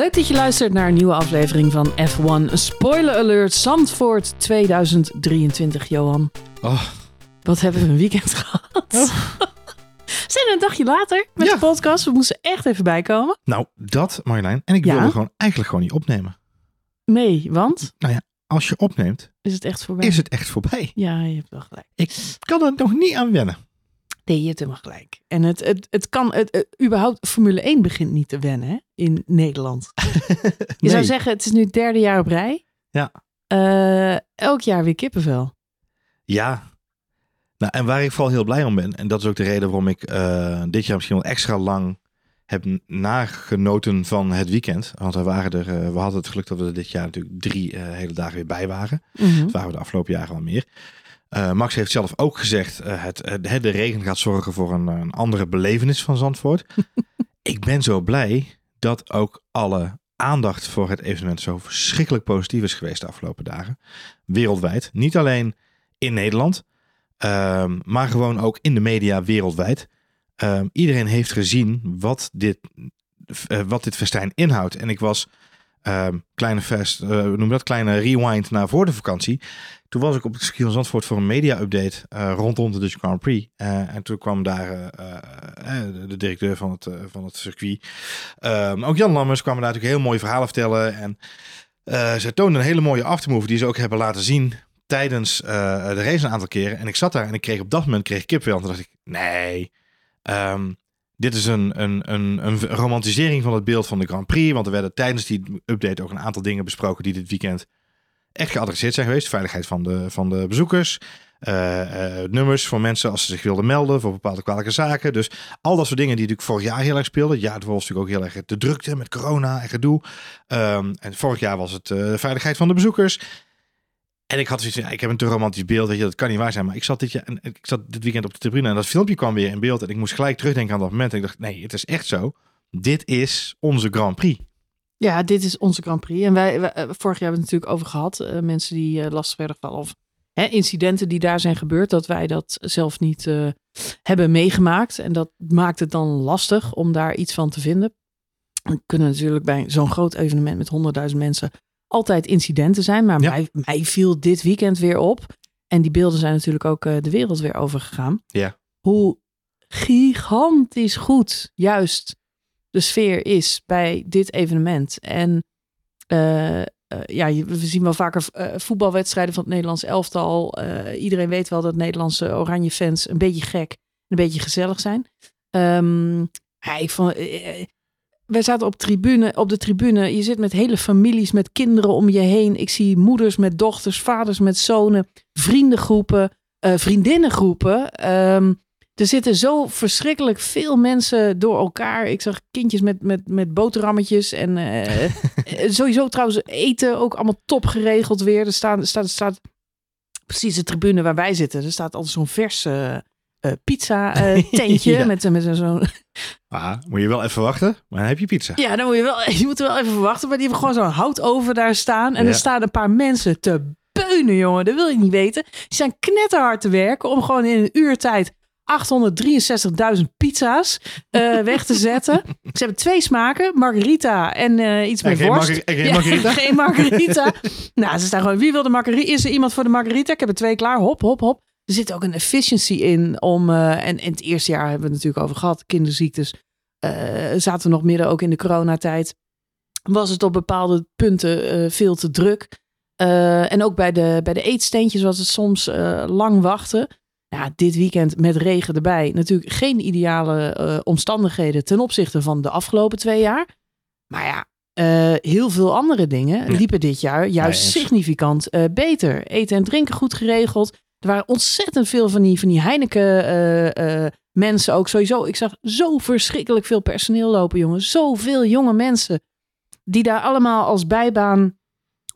Leuk dat je luistert naar een nieuwe aflevering van F1 Spoiler Alert Zandvoort 2023, Johan. Oh, Wat hebben we een weekend gehad. We zijn een dagje later met Ja. de podcast. We moesten echt even bijkomen. nou, dat Marjolein. En ik Ja? wilde gewoon eigenlijk gewoon niet opnemen. Nee, want Als je opneemt, is het echt voorbij? is het echt voorbij. Ja, je hebt wel gelijk. Ik kan er nog niet aan wennen. Nee, je hebt gelijk. En het, het, het kan, het, het- überhaupt, Formule 1 begint niet te wennen hè, in Nederland. Je zou zeggen, het is nu het derde jaar op rij. Ja. Eh, elk jaar weer kippenvel. Ja. Nou, en waar ik vooral heel blij om ben, en dat is ook de reden waarom ik eh, dit jaar misschien wel extra lang heb nagenoten van het weekend. Want we, waren er, eh, we hadden het geluk dat we er dit jaar natuurlijk drie hele dagen weer bij waren. Dat waren we de afgelopen jaren wel meer. Eh, Max heeft zelf ook gezegd, eh, het, het, de regen gaat zorgen voor een, een andere belevenis van Zandvoort. ik ben zo blij dat ook alle aandacht voor het evenement zo verschrikkelijk positief is geweest de afgelopen dagen. Wereldwijd. Niet alleen in Nederland, ehm, maar gewoon ook in de media wereldwijd. Ehm, iedereen heeft gezien wat dit, eh, wat dit festijn inhoudt. En ik was ehm, kleine fest, noem dat, kleine rewind naar voor de vakantie. Toen was ik op het van Zandvoort voor een media-update eh, rondom de Dutch Grand Prix. Eh, en toen kwam daar eh, de, directeur van het, van het circuit. Ehm, ook Jan Lammers kwam daar natuurlijk heel mooie verhalen vertellen. En zij toonden een hele mooie aftermove die ze ook hebben laten zien tijdens de race een aantal keren. En ik zat daar en ik kreeg op dat moment kreeg. En toen dacht ik, nee, ehm, dit is een, een, een, een romantisering van het beeld van de Grand Prix. Want er werden tijdens die update ook een aantal dingen besproken die dit weekend echt geadresseerd zijn geweest. Veiligheid van de, van de bezoekers. eh, eh, nummers voor mensen als ze zich wilden melden voor bepaalde kwalijke zaken. Dus al dat soort dingen die natuurlijk vorig jaar heel erg speelden. Ja, het was natuurlijk ook heel erg de drukte met corona en gedoe. Ehm, en vorig jaar was het eh, veiligheid van de bezoekers. En ik had zoiets ja, ik heb een te romantisch beeld, weet je, dat kan niet waar zijn. Maar ik zat dit, jaar, en ik zat dit weekend op de tribune en dat filmpje kwam weer in beeld. En ik moest gelijk terugdenken aan dat moment. En ik dacht, nee, het is echt zo. Dit is onze Grand Prix. Ja, dit is onze Grand Prix. En wij, wij- eh, vorig jaar hebben we het natuurlijk over gehad. eh, mensen die eh, lastig werden gevallen. Of hè, incidenten die daar zijn gebeurd. Dat wij dat zelf niet hebben meegemaakt. En dat maakt het dan lastig om daar iets van te vinden. Er kunnen natuurlijk bij zo'n groot evenement met 100.000 mensen altijd incidenten zijn. Maar Ja. mij, mij viel dit weekend weer op. En die beelden zijn natuurlijk ook de wereld weer overgegaan. Ja. Hoe gigantisch goed juist de sfeer is bij dit evenement. En eh, eh, ja, we zien wel vaker eh, voetbalwedstrijden van het Nederlands elftal. Eh, iedereen weet wel dat Nederlandse oranje fans een beetje gek, een beetje gezellig zijn. Ehm, ja, ik wij zaten op, tribune, op de tribune. Je zit met hele families, met kinderen om je heen. Ik zie moeders met dochters, vaders met zonen, vriendengroepen, vriendinnengroepen. Ehm, er zitten zo verschrikkelijk veel mensen door elkaar. Ik zag kindjes met, met, met boterhammetjes. En eh, eh, sowieso trouwens eten ook allemaal top geregeld weer. Er staat, er staat, staat precies de tribune waar wij zitten. Er staat altijd zo'n vers eh, pizza tentje. Ja. Met, met zo'n Ah, moet je wel even wachten, maar dan heb je pizza. ja, dan moet je wel, je moet wel even verwachten. Maar die hebben gewoon zo'n houtoven daar staan. En Ja. er staan een paar mensen te beunen, jongen. Dat wil je niet weten. Die zijn knetterhard te werken om gewoon in een uur tijd 863.000 pizza's eh, weg te zetten. Ze hebben twee smaken. Margarita en eh, iets En met geen worst. margar- geen Ja, margarita? geen margarita. nou, ze staan gewoon, wie wil de margarita? Is er iemand voor de margarita? Ik heb er twee klaar. Hop, hop, hop. Er zit ook een efficiency in om... eh, en, en het eerste jaar hebben we het natuurlijk over gehad. Kinderziektes. zaten we nog midden ook in de coronatijd. Was het op bepaalde punten veel te druk. En ook bij de, bij de eetsteentjes was het soms lang wachten. Ja, dit weekend met regen erbij. Natuurlijk geen ideale eh, omstandigheden ten opzichte van de afgelopen twee jaar. Maar ja, eh, heel veel andere dingen Ja. liepen dit jaar juist significant eh, beter. Eten en drinken goed geregeld. Er waren ontzettend veel van die, van die Heineken mensen ook sowieso. Ik zag zo verschrikkelijk veel personeel lopen, jongen. Zoveel jonge mensen die daar allemaal als bijbaan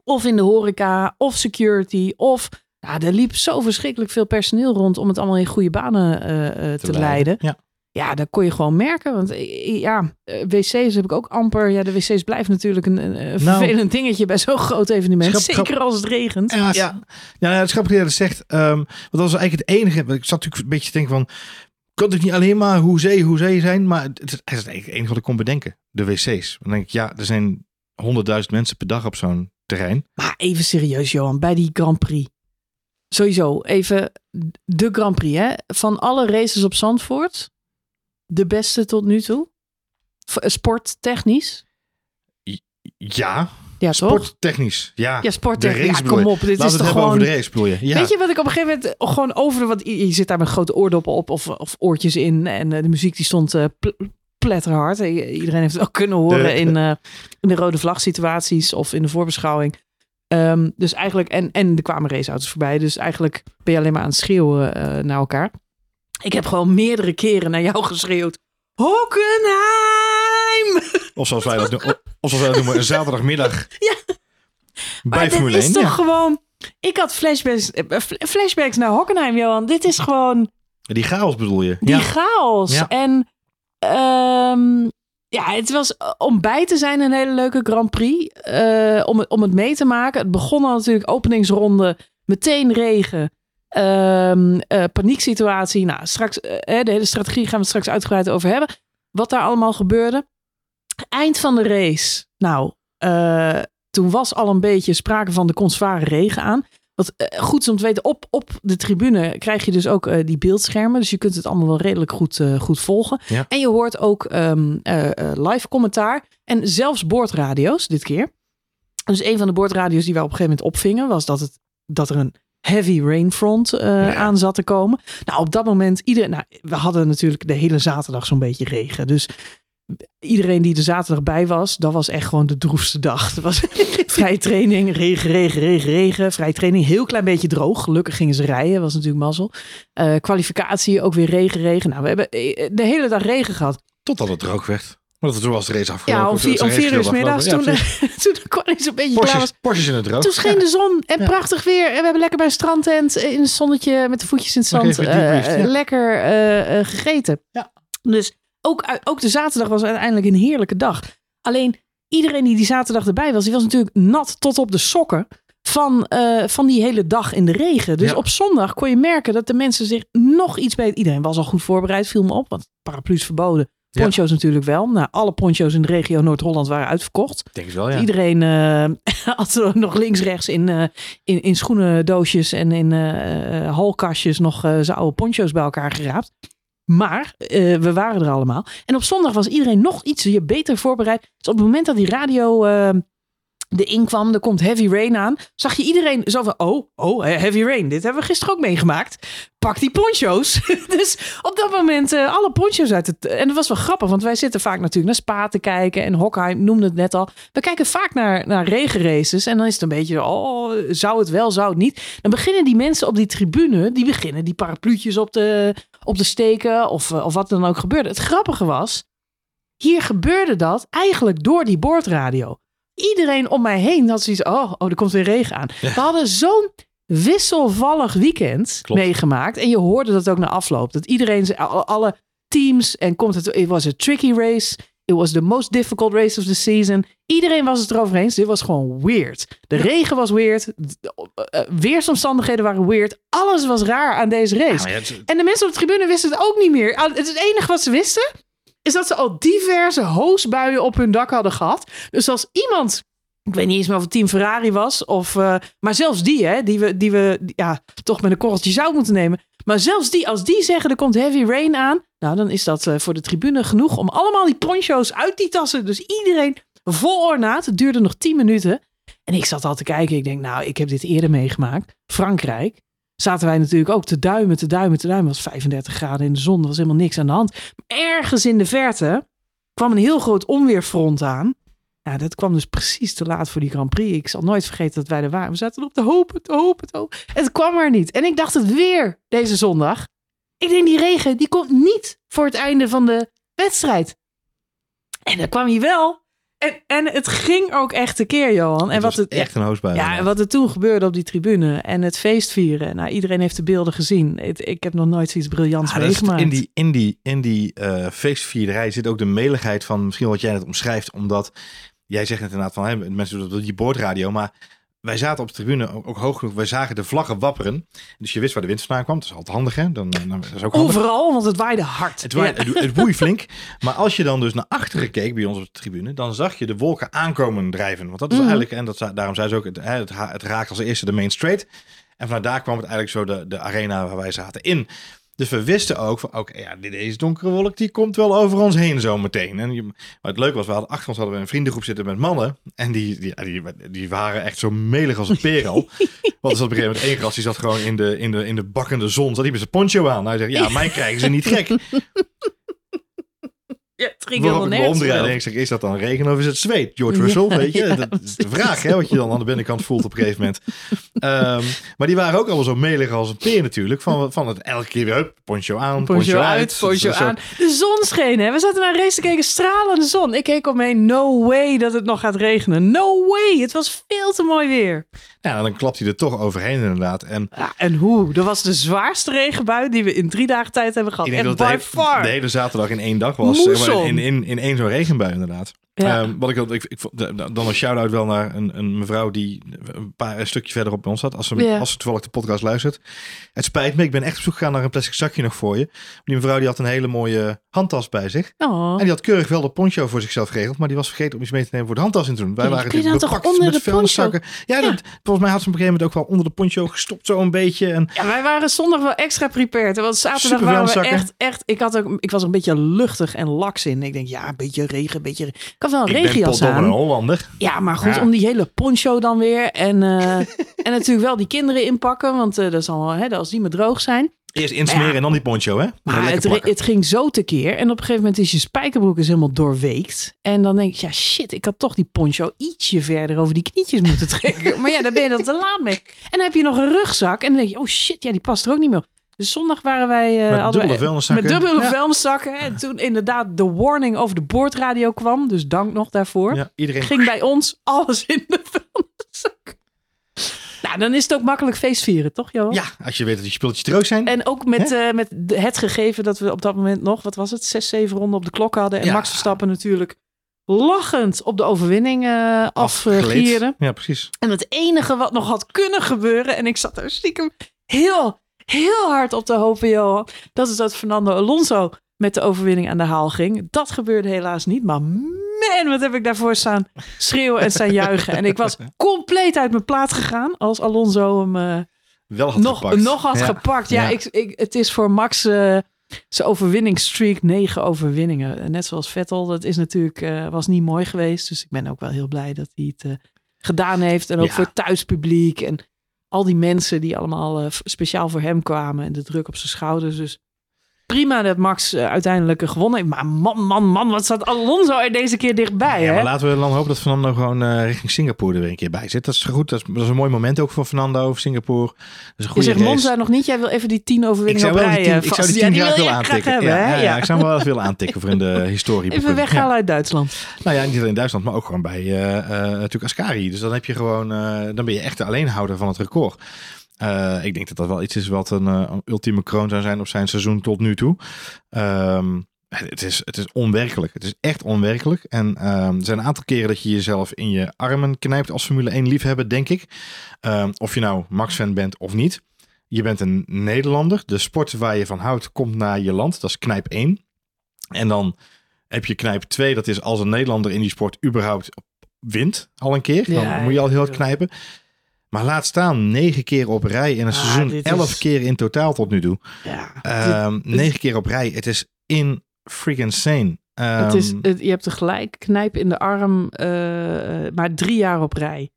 of in de horeca of security of ja, er liep zo verschrikkelijk veel personeel rond om het allemaal in goede banen eh, eh, te, leiden. Ja. Ja, dat kon je gewoon merken. Want eh, ja, wc's heb ik ook amper. Ja, de wc's blijven natuurlijk een, Nou. vervelend dingetje bij zo'n groot evenement. Zeker als het regent. Ja, ja. ja het is grappig dat je dat zegt. ehm, want dat was eigenlijk het enige. want Ik zat natuurlijk een beetje te denken van... Kan het niet alleen maar hoezee, hoezee zijn? Maar het is, het is eigenlijk het enige wat ik kon bedenken. De wc's. Dan denk ik, ja, er zijn honderdduizend mensen per dag op zo'n terrein. Maar even serieus, Johan, bij die Grand Prix. Sowieso, even de Grand Prix, hè? Van alle races op Zandvoort, de beste tot nu toe? V- Sporttechnisch? Ja, Ja, toch? sporttechnisch. Ja, Ja, sporttechnisch. Ja, kom op, dit is toch gewoon... over de race, bedoel je? Ja. Weet je wat ik op een gegeven moment gewoon over... Want je zit daar met grote oordoppen op of, of oortjes in. En eh, de muziek die stond eh pl- pletterhard. Iedereen heeft het ook kunnen horen De- in, eh, in de rode vlag situaties of in de voorbeschouwing. Ehm, dus eigenlijk, en, en er kwamen raceauto's voorbij. Dus eigenlijk ben je alleen maar aan het schreeuwen eh, naar elkaar. Ik heb gewoon meerdere keren naar jou geschreeuwd. Hockenheim! Of zoals wij dat, doen- of zoals wij dat noemen, een zaterdagmiddag Ja. bij Maar Formule is 1. toch ja. gewoon... Ik had flashbacks, eh, fl- flashbacks naar Hockenheim, Johan. Dit is gewoon... Die chaos bedoel je? Die ja. chaos. Ja. En ehm, ja, het was eh, om bij te zijn een hele leuke Grand Prix. eh, om, het, om het mee te maken. Het begon al natuurlijk openingsronde. Meteen regen. ehm, eh, panieksituatie. Nou, straks, de hele strategie gaan we straks uitgebreid over hebben. Wat daar allemaal gebeurde. Eind van de race. Nou, toen was al een beetje sprake van de kon regen aan. Wat eh, goed is om te weten, op, op de tribune krijg je dus ook eh, die beeldschermen. Dus je kunt het allemaal wel redelijk goed, eh, goed volgen. Ja. En je hoort ook ehm, eh, eh, live commentaar. En zelfs boordradio's dit keer. Dus een van de boordradio's die wij op een gegeven moment opvingen... was dat, het, dat er een heavy rainfront Ja. aan zat te komen. Nou, op dat moment... Iedereen, nou, we hadden natuurlijk de hele zaterdag zo'n beetje regen. Dus iedereen die er zaterdag bij was... dat was echt gewoon de droefste dag. Het was vrije training, regen, regen, regen, regen. Vrije training, heel klein beetje droog. Gelukkig gingen ze rijden, was natuurlijk mazzel. Eh, kwalificatie, ook weer regen, regen. Nou, we hebben eh, de hele dag regen gehad. Totdat het droog werd. Maar dat was de race afgelopen. Ja, om toen vier, om vier uur middags, toen, Ja, precies. de, toen de kwalificatie zo'n beetje klaar. Porsches, in het droog. Toen scheen de zon en Ja. prachtig weer. En we hebben lekker bij een strandtent eh, in het zonnetje met de voetjes in het zand eh, ja. lekker eh, eh, gegeten. Ja. Dus ook, ook de zaterdag was uiteindelijk een heerlijke dag. Alleen iedereen die die zaterdag erbij was, die was natuurlijk nat tot op de sokken van, eh, van die hele dag in de regen. Dus Ja. op zondag kon je merken dat de mensen zich nog iets beter... Iedereen was al goed voorbereid, viel me op, want paraplu's verboden. Ja. Poncho's natuurlijk wel. Nou, alle poncho's in de regio Noord-Holland waren uitverkocht. Denk wel, ja. Iedereen eh, had er nog links-rechts in, eh, in, in schoenendoosjes en in halkastjes nog zijn oude poncho's bij elkaar geraapt. Maar eh, we waren er allemaal. En op zondag was iedereen nog iets beter voorbereid. Dus op het moment dat die radio eh de inkwam, er komt heavy rain aan, zag je iedereen zo van, oh, oh, heavy rain. Dit hebben we gisteren ook meegemaakt. Pak die poncho's. dus op dat moment eh, alle poncho's uit het... En dat was wel grappig, want wij zitten vaak natuurlijk naar Spa te kijken. En Hockheim noemde het net al. We kijken vaak naar, naar regenraces. En dan is het een beetje, oh, zou het wel, zou het niet. Dan beginnen die mensen op die tribune, die beginnen die parapluutjes op de, op steken. Of, eh, of wat dan ook gebeurde. Het grappige was, hier gebeurde dat eigenlijk door die boordradio. Iedereen om mij heen had zoiets, oh, oh er komt weer regen aan. We hadden zo'n wisselvallig weekend Klopt. meegemaakt. En je hoorde dat ook na afloop. Dat iedereen, alle teams en komt het, it was a tricky race. It was the most difficult race of the season. Iedereen was het erover eens. Dit was gewoon weird. De regen was weird. De- eh, eh, weersomstandigheden waren weird. Alles was raar aan deze race. maar ja, het- En de mensen op de tribune wisten het ook niet meer. Al- Het enige wat ze wisten, is dat ze al diverse hoosbuien op hun dak hadden gehad. Dus als iemand, ik weet niet eens meer of het team Ferrari was, of, eh, maar zelfs die, hè, die we, die we ja, toch met een korreltje zout moeten nemen. Maar zelfs die, als die zeggen er komt heavy rain aan, nou dan is dat eh, voor de tribune genoeg om allemaal die poncho's uit die tassen. Dus iedereen vol ornaat. Het duurde nog 10 minuten. En ik zat al te kijken. Ik denk, nou, ik heb dit eerder meegemaakt. Frankrijk. Zaten wij natuurlijk ook te duimen, te duimen, te duimen. Het was 35 graden in de zon. Er was helemaal niks aan de hand. Ergens in de verte kwam een heel groot onweerfront aan. Ja, dat kwam dus precies te laat voor die Grand Prix. Ik zal nooit vergeten dat wij er waren. We zaten op te hopen, te hopen, te hopen. Het kwam er niet. En ik dacht het weer deze zondag. Ik denk die regen, die komt niet voor het einde van de wedstrijd. En dan kwam hij wel. En, en het ging ook echt een keer, Johan. En het wat het, echt een hoosbui. ja, en wat er toen gebeurde op die tribune en het feestvieren. Nou, iedereen heeft de beelden gezien. Het- ik heb nog nooit zoiets briljants is- meegemaakt. in die, in die, in die eh, feestvierderij zit ook de meligheid van misschien wat jij net omschrijft. Omdat jij zegt net inderdaad van hè, mensen doen dat op die boordradio. Maar wij zaten op de tribune ook, ook hoog genoeg. Wij zagen de vlaggen wapperen. Dus je wist waar de wind vandaan kwam. Dat is altijd handig, hè? Dan, dan, dat is ook handig. Overal, want het waaide hard. Het, waai, Ja. het, het woei flink. Maar als je dan dus naar achteren keek bij ons op de tribune, dan zag je de wolken aankomen drijven. Want dat is Mhm. eigenlijk, en dat, daarom zei ze ook, het, het, raakt als eerste de main straight. En vanuit daar kwam het eigenlijk zo de, de arena waar wij zaten in. Dus we wisten ook van, oké, ja, deze donkere wolk die komt wel over ons heen zo meteen. En je, maar het leuke was, we hadden achter ons hadden we een vriendengroep zitten met mannen. En die, die, die, die waren echt zo melig als een peer al. Want er zat op een gegeven moment één gast, die zat gewoon in de, in de, in de bakkende zon. Zat hij met zijn poncho aan. Hij zegt, ja, mij krijgen ze niet gek. Ja, het ging Waarop helemaal ik nergens en zeg, is dat dan regen of is het zweet? George Russell, Ja, weet je? ja, dat is de vraag, hè, wat je dan aan de binnenkant voelt op een gegeven moment. Ehm, maar die waren ook allemaal zo melig als een peer natuurlijk. Van, van het elke keer weer, poncho aan, poncho, Poncho uit. uit, poncho Zo- aan. De zon scheen, hè? We zaten naar een race te kijken, stralende zon. Ik keek omheen, no way dat het nog gaat regenen. No way, het was veel te mooi weer. Ja, dan klapt hij er toch overheen inderdaad. En Ja, en hoe? Dat was de zwaarste regenbui die we in drie dagen tijd hebben gehad. En by de, far. de hele zaterdag in één dag was. zeg maar, in, in, in één zo'n regenbui inderdaad. Ja. Ehm, wat ik, dan een shout-out wel naar een, een mevrouw die een paar een stukje verderop bij ons zat. Als ze, als ze toevallig de podcast luistert. Het spijt me, ik ben echt op zoek gegaan naar een plastic zakje nog voor je. Die mevrouw die had een hele mooie handtas bij zich. Oh. En die had keurig wel de poncho voor zichzelf geregeld. Maar die was vergeten om iets mee te nemen voor de handtas in te doen. Wij Ja, waren natuurlijk dan toch onder met de vuilniszakken. Ja, Ja. Dat, volgens mij had ze op een gegeven moment ook wel onder de poncho gestopt zo een beetje. En Ja, wij waren zondag wel extra prepared. Want zaterdag waren we echt, echt... Ik, had ook, ik was er een beetje luchtig en laks in. Ik denk, ja, een beetje regen, een beetje... had wel een regenjas een. Hollander. Ja, maar goed, Ja. om die hele poncho dan weer. En, eh, en natuurlijk wel die kinderen inpakken. Want eh, dat allemaal, hè, als die maar droog zijn. Eerst insmeren Ja. en dan die poncho, hè? Maar het, het ging zo tekeer. En op een gegeven moment is je spijkerbroek is helemaal doorweekt. En dan denk ik, ja shit, ik had toch die poncho ietsje verder over die knietjes moeten trekken. maar ja, daar ben je dan te laat mee. En dan heb je nog een rugzak. En dan denk je, oh shit, ja, die past er ook niet meer. Dus zondag waren wij... eh, Met dubbele vuilniszakken. Met dubbele Ja. vuilniszakken. En toen inderdaad de warning over de boordradio kwam. Dus dank nog daarvoor. Ja, iedereen Ging bij ons alles in de vuilniszak. Nou, dan is het ook makkelijk feestvieren, toch Johan? Ja, als je weet dat die spulletjes droog zijn. En ook met, eh, met het gegeven dat we op dat moment nog, wat was het, zes, zeven ronden op de klok hadden. En Ja. Max Verstappen natuurlijk lachend op de overwinning eh Afgeleed. afgieren. Ja, precies. En het enige wat nog had kunnen gebeuren, en ik zat daar stiekem heel, heel hard op te hopen, Johan, dat is dat Fernando Alonso met de overwinning aan de haal ging. Dat gebeurde helaas niet, maar man, wat heb ik daarvoor staan schreeuwen en staan juigen. En ik was compleet uit mijn plaat gegaan als Alonso hem... eh, Wel had nog, gepakt. nog had Ja. gepakt. Ja, Ja. Ik, ik, het is voor Max eh, zijn overwinningsstreak negen overwinningen. Net zoals Vettel. Dat is natuurlijk, eh, was niet mooi geweest. Dus ik ben ook wel heel blij dat hij het gedaan heeft. En ook Ja. voor het thuispubliek. En al die mensen die allemaal eh, speciaal voor hem kwamen. En de druk op zijn schouders. Dus prima dat Max eh, uiteindelijk gewonnen heeft. Maar man, man, man. Wat staat Alonso er deze keer dichtbij, Ja, hè? maar laten we dan hopen dat Fernando gewoon eh, richting Singapore er weer een keer bij zit. Dat is goed. Dat is, dat is een mooi moment ook voor Fernando of Singapore. Dat is een Je goede zegt race. Monza nog niet. Jij wil even die tien overwinningen op rij eh, ik zou die tien Ja, graag wil willen je aantikken. hebben, ja, ja, ik zou hem wel even willen aantikken voor in de historie. Even weghalen uit Duitsland. Nou ja, niet alleen in Duitsland, maar ook gewoon bij natuurlijk Ascari. Dus dan heb je gewoon, dan ben je echt de alleenhouder van het record. Eh, ik denk dat dat wel iets is wat een, eh, een ultieme kroon zou zijn op zijn seizoen tot nu toe. Ehm, het, is, het is onwerkelijk. Het is echt onwerkelijk. En ehm, er zijn een aantal keren dat je jezelf in je armen knijpt als Formule 1 liefhebber, denk ik. Ehm, of je nou Max-fan bent of niet. Je bent een Nederlander. De sport waar je van houdt komt naar je land. Dat is knijp 1. En dan heb je knijp 2. Dat is als een Nederlander in die sport überhaupt wint al een keer. Dan Ja, moet je al heel hard knijpen. Maar laat staan negen keer op rij in een Ah, seizoen. Elf is- keer in totaal tot nu toe. Ja, Ehm, negen keer op rij. Het is in freaking insane. Ehm, het is, het- je hebt tegelijk knijp in de arm, eh, eh, maar drie jaar op rij.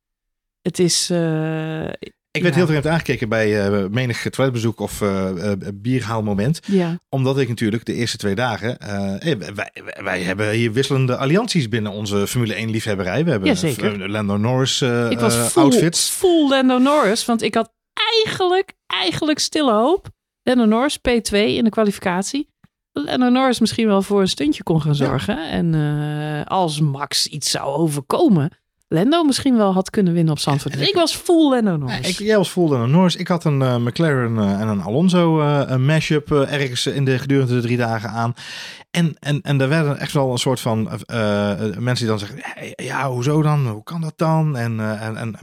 Het is. eh, ik werd ja. heel vreemd aangekeken bij eh, menig toiletbezoek of eh, eh, bierhaalmoment. ja, Omdat ik natuurlijk de eerste twee dagen... eh, wij, hebben hier wisselende allianties binnen onze Formule 1 liefhebberij. We hebben eh, Lando Norris ik was full, outfits. full Lando Norris, want ik had eigenlijk, eigenlijk stille hoop. Lando Norris P2 in de kwalificatie. Lando Norris misschien wel voor een stuntje kon gaan zorgen. En eh, als Max iets zou overkomen, Lando misschien wel had kunnen winnen op Zandvoort. Dus ik- ik was full Lando Ja, Norris. ik, jij was vol een Norris. Ik had een eh, McLaren eh, en een Alonso eh, een mashup ergens in de gedurende de drie dagen aan. En, en, en er werden echt wel een soort van mensen die dan zeggen: "Hey, ja, hoezo dan? Hoe kan dat dan? En, en, en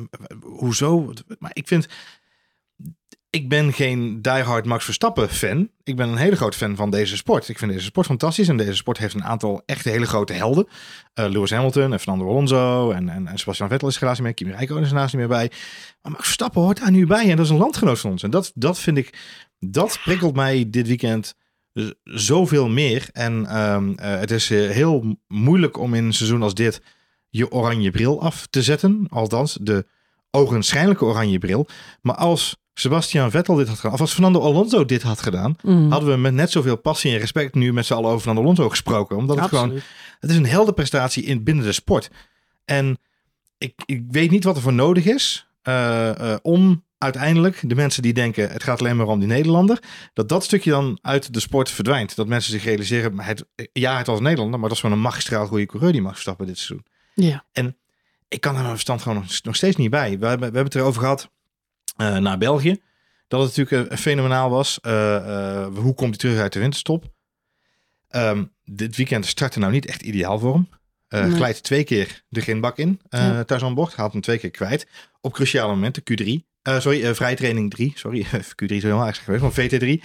hoezo? Maar ik vind. Ik ben geen diehard Max Verstappen fan. Ik ben een hele grote fan van deze sport. Ik vind deze sport fantastisch. En deze sport heeft een aantal echt hele grote helden. Eh, Lewis Hamilton en Fernando Alonso. En, en, en Sebastian Vettel is helaas niet meer. Kimi Räikkönen is naast niet meer bij. Maar Max Verstappen hoort daar nu bij. En dat is een landgenoot van ons. En dat, dat vind ik... Dat prikkelt mij dit weekend zoveel meer. En ehm, eh, het is eh, heel moeilijk om in een seizoen als dit... je oranje bril af te zetten. Althans, de ogenschijnlijke oranje bril. Maar als Sebastian Vettel dit had gedaan... of als Fernando Alonso dit had gedaan... Mm, hadden we met net zoveel passie en respect nu met z'n allen over Fernando Alonso gesproken. Omdat het gewoon het is een heldenprestatie in, binnen de sport. En ik, ik weet niet wat er voor nodig is eh, eh, om uiteindelijk de mensen die denken het gaat alleen maar om die Nederlander, dat dat stukje dan uit de sport verdwijnt. Dat mensen zich realiseren, maar het, ja het was Nederlander, maar dat is gewoon een magistraal goede coureur die mag verstappen dit seizoen. Ja. Ik kan daar mijn verstand gewoon nog, nog steeds niet bij. We, hebben- we hebben het erover gehad eh, naar België. Dat het natuurlijk eh, fenomenaal was. Eh, hoe komt hij terug uit de winterstop? Ehm, dit weekend startte nou niet echt ideaal voor hem. Nee. Glijdt twee keer de grindbak in Ja. thuis aan boord. Haalt hem twee keer kwijt. Op cruciale momenten, Q3. Eh, sorry, vrijtraining 3. Sorry, Q3 is helemaal eigenlijk geweest, maar VT3.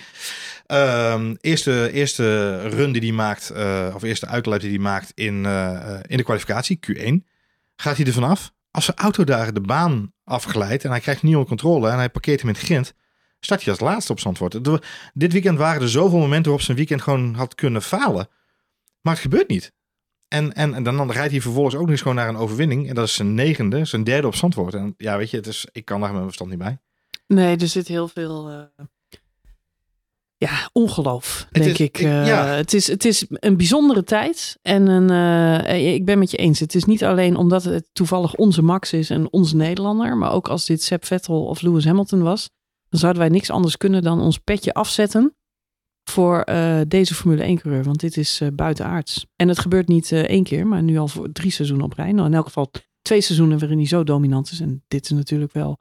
Ehm, eerste, eerste run die hij maakt, of eerste uitlaat die hij maakt in, in de kwalificatie, Q1. Gaat hij er vanaf? Als zijn auto daar de baan afglijdt en hij krijgt onder controle en hij parkeert hem in het grind, start hij als laatste op Zandvoort. Dit weekend waren er zoveel momenten waarop zijn weekend gewoon had kunnen falen. Maar het gebeurt niet. En, en, en dan, dan rijdt hij vervolgens ook nog eens gewoon naar een overwinning. En dat is zijn negende, zijn derde op Zandvoort. En ja, weet je, het is, ik kan daar met mijn verstand niet bij. Nee, er zit heel veel. eh, ja, ongeloof, denk is- ik. ik- Eh, het, is, het is een bijzondere tijd. En een, eh, ik ben met je eens. Het is niet alleen omdat het toevallig onze Max is en onze Nederlander. Maar ook als dit Seb Vettel of Lewis Hamilton was. Dan zouden wij niks anders kunnen dan ons petje afzetten. Voor eh, deze Formule 1-coureur. Want dit is eh, buitenaards. En het gebeurt niet eh, één keer, maar nu al voor drie seizoenen op rij. Nou, in elk geval twee seizoenen waarin hij zo dominant is. En dit is natuurlijk wel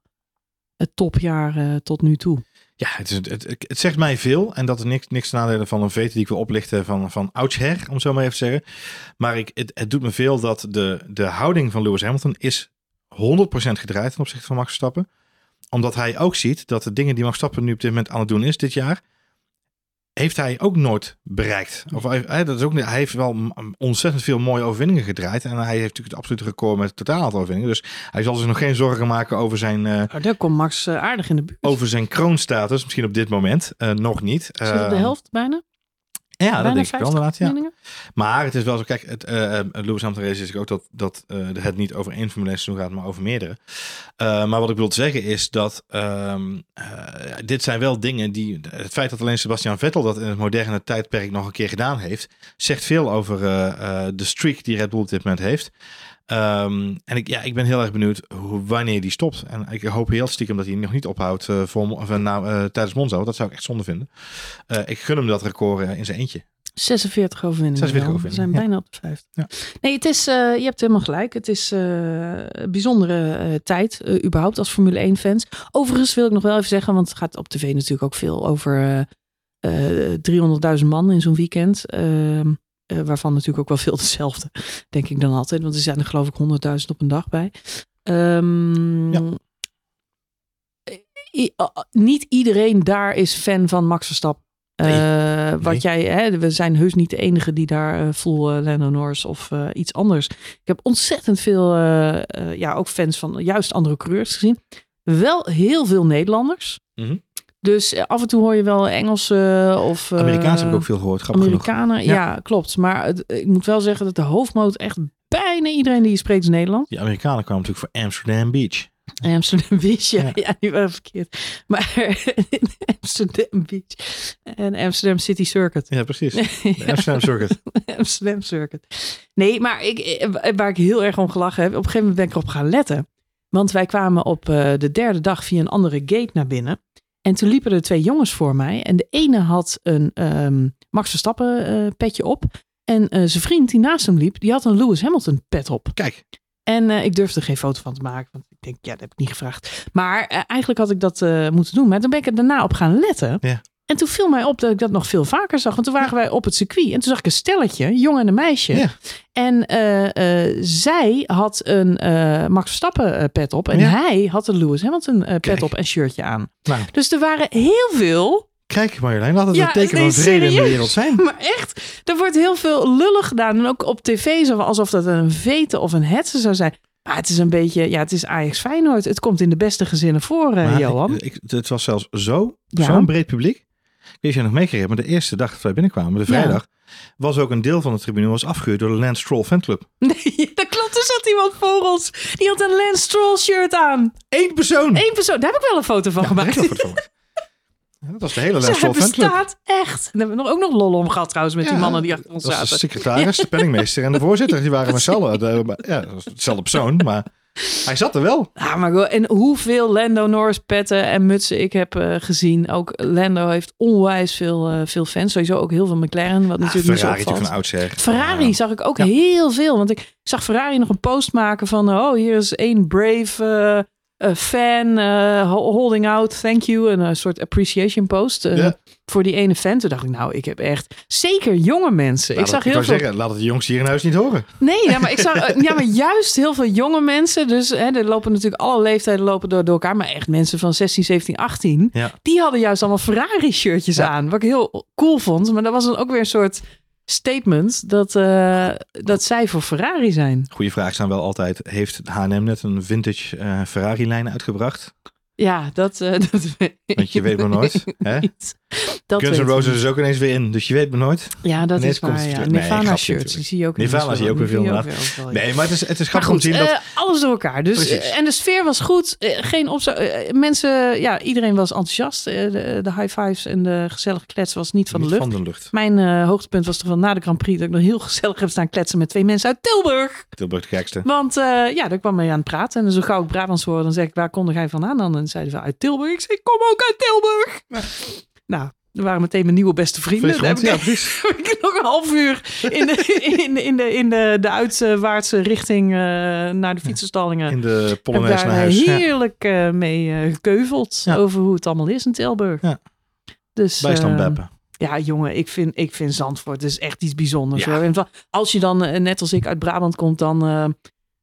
het topjaar eh, tot nu toe. Ja, het, het, het, zegt mij veel. En dat is niks, niks nadelen van een veten die ik wil oplichten van, van oudsher, om zo maar even te zeggen. Maar ik, het, het doet me veel dat de, de houding van Lewis Hamilton is 100% gedraaid ten opzichte van Max Verstappen. Omdat hij ook ziet dat de dingen die Max Verstappen nu op dit moment aan het doen is dit jaar, heeft hij ook nooit bereikt. Of hij, dat is ook, hij heeft wel ontzettend veel mooie overwinningen gedraaid. En hij heeft natuurlijk het absolute record met totaal aantal overwinningen. Dus hij zal zich nog geen zorgen maken over zijn, eh, Nou, daar komt Max eh, aardig in de buurt. over zijn kroonstatus. Misschien op dit moment. eh, nog niet. Zit op de Eh, helft bijna? Ja, dat denk ik wel 50 inderdaad. Ja. Maar het is wel zo, kijk, het, eh, eh, Lewis Hamilton race is ook dat, dat eh, het niet over één Formule 1 seizoen gaat, maar over meerdere. Maar wat ik wil zeggen is dat ehm, eh, dit zijn wel dingen die, het feit dat alleen Sebastian Vettel dat in het moderne tijdperk nog een keer gedaan heeft, zegt veel over de streak die Red Bull op dit moment heeft. Ehm, en ik, ja, ik ben heel erg benieuwd hoe, wanneer die stopt. En ik hoop heel stiekem dat hij nog niet ophoudt voor, of, eh, eh, tijdens Monzo. Dat zou ik echt zonde vinden. Ik gun hem dat record in zijn eentje. 46 overwinningen. 46 wel. overwinningen, We zijn bijna op de 50. Ja. Nee, het is, je hebt helemaal gelijk. Het is een bijzondere tijd, überhaupt als Formule 1 fans. Overigens wil ik nog wel even zeggen, want het gaat op tv natuurlijk ook veel over eh, eh, 300.000 man in zo'n weekend. Eh, waarvan natuurlijk ook wel veel dezelfde, denk ik dan altijd. Want er zijn er geloof ik 100.000 op een dag bij. Ehm, Ja. i- uh, niet iedereen daar is fan van Max Verstappen. Nee, Eh, nee. Wat jij, hè, we zijn heus niet de enige die daar full eh, Lando Norris of iets anders. Ik heb ontzettend veel, ja, ook fans van juist andere coureurs gezien. Wel heel veel Nederlanders. Mhm. Dus eh, af en toe hoor je wel Engelse of eh, Amerikaans heb ik ook veel gehoord. Grappig. Amerikanen. Ja. Ja. klopt. Maar het- ik moet wel zeggen dat de hoofdmoot echt bijna iedereen die je spreekt is Nederland. Die Amerikanen kwamen natuurlijk voor Amsterdam Beach. Amsterdam Beach, ja, Ja. ja. die waren verkeerd. Maar Amsterdam Beach en Amsterdam City Circuit. Ja, precies. De Amsterdam Circuit. Amsterdam Circuit. Nee, maar ik, eh, waar ik heel erg om gelachen heb, op een gegeven moment ben ik erop gaan letten. Want wij kwamen op eh, de derde dag via een andere gate naar binnen. En toen liepen er twee jongens voor mij. En de ene had een ehm, Max Verstappen eh, petje op. En eh, zijn vriend die naast hem liep, die had een Lewis Hamilton pet op. Kijk, En eh, ik durfde er geen foto van te maken. Want ik denk, ja, dat heb ik niet gevraagd. Maar eigenlijk had ik dat moeten doen. Maar toen ben ik er daarna op gaan letten. Ja. En toen viel mij op dat ik dat nog veel vaker zag. Want toen waren wij op het circuit. En toen zag ik een stelletje, jongen en een meisje. Ja. En eh, eh, zij had een eh, Max Verstappen pet op. En Ja. hij had een Lewis Hamilton pet Kijk. op en shirtje aan. Nou, Dus er waren heel veel kijk Marjolein, laat het Ja, een teken van vrede in de wereld zijn. Maar echt, er wordt heel veel lullig gedaan. En ook op tv, zo alsof dat een vete of een hetze zou zijn. Maar het is een beetje, ja, het is Ajax Feyenoord. Het komt in de beste gezinnen voor, Maar Johan. ik- ik- het was zelfs zo, Ja. zo'n breed publiek. Ik weet je nog meegekregen, maar de eerste dag dat wij binnenkwamen, de Ja. vrijdag, was ook een deel van de tribune was afgehuurd door de Lance Stroll fanclub. Nee, dat klopt. Er zat iemand voor ons. Die had een Lance Stroll shirt aan. Eén persoon! Eén persoon. Daar heb ik wel een foto van Ja, gemaakt. daar heb ik wel wat van. Ja, Dat was de hele Lance Ze Stroll fanclub. bestaat echt. En daar hebben we nog- ook nog lol om gehad trouwens met die mannen die achter ons Dat was de zaten. secretaris, de penningmeester en de voorzitter. Die waren met z'n allen. de- Ja, dat was hetzelfde persoon, maar hij zat er wel. Ja, maar go- en hoeveel Lando Norris petten en mutsen ik heb eh, gezien. Ook Lando heeft onwijs veel, eh, veel fans. Sowieso ook heel veel McLaren, wat natuurlijk niet zo Ferrari opvalt. natuurlijk van oudsher. Ferrari Ja. zag ik ook Ja. heel veel. Want ik zag Ferrari nog een post maken van... oh, hier is één brave eh, fan eh, ho- holding out, thank you. Een eh, soort appreciation post eh, voor die ene fan. Toen dacht ik, nou, ik heb echt... Zeker jonge mensen. Ik zag heel wou veel... zeggen, laat het de jongens hier in huis niet horen. Nee, ja, maar ik zag eh, ja, maar juist heel veel jonge mensen. Dus hè, er lopen natuurlijk alle leeftijden lopen door, door elkaar. Maar echt mensen van 16, 17, 18. Ja. Die hadden juist allemaal Ferrari-shirtjes Ja. aan. Wat ik heel cool vond. Maar dat was dan ook weer een soort statement dat, eh, dat zij voor Ferrari zijn. Goeie vraag zijn wel altijd, heeft H&M net een vintage eh, Ferrari-lijn uitgebracht? Ja, dat, eh, dat weet Want je weet maar nooit. Hè? Dat Guns N' Roses is ook ineens weer in, dus je weet maar nooit. Ja, dat ineens is waar. Ja. Nee, Nirvana shirts, die zie je ook Nirvana zie je ook weer veel. Nee, maar het is, het is grappig om te zien dat... eh, alles door elkaar. Dus, eh, en de sfeer was goed. Geen opzo- mensen, ja, iedereen was enthousiast. De, de high fives en de gezellige klets was niet van de lucht. Van de lucht. Mijn hoogtepunt was toch wel na de Grand Prix dat ik nog heel gezellig heb staan kletsen met twee mensen uit Tilburg. Tilburg de gekste. Want ja, daar kwam mee aan het praten. En zo gauw ik Brabants hoorde, dan zeg ik, waar konde jij vandaan dan? En zeiden ze uit Tilburg. Ik zei, ik kom ook uit Tilburg. Nou, er waren meteen mijn nieuwe beste vrienden. Daar heb ja, heb ik nog een half uur in de, in, de- in de, in de, de uitwaartse richting eh, naar de fietsenstallingen. In de Polonaise naar eh, huis. Heerlijk eh, mee gekeuveld over hoe het allemaal is in Tilburg. Ja. Dus, Bijstand eh, beppen. ja, jongen, ik vind, ik vind Zandvoort dus echt iets bijzonders. Ja. Hoor. Als je dan, net als ik, uit Brabant komt, dan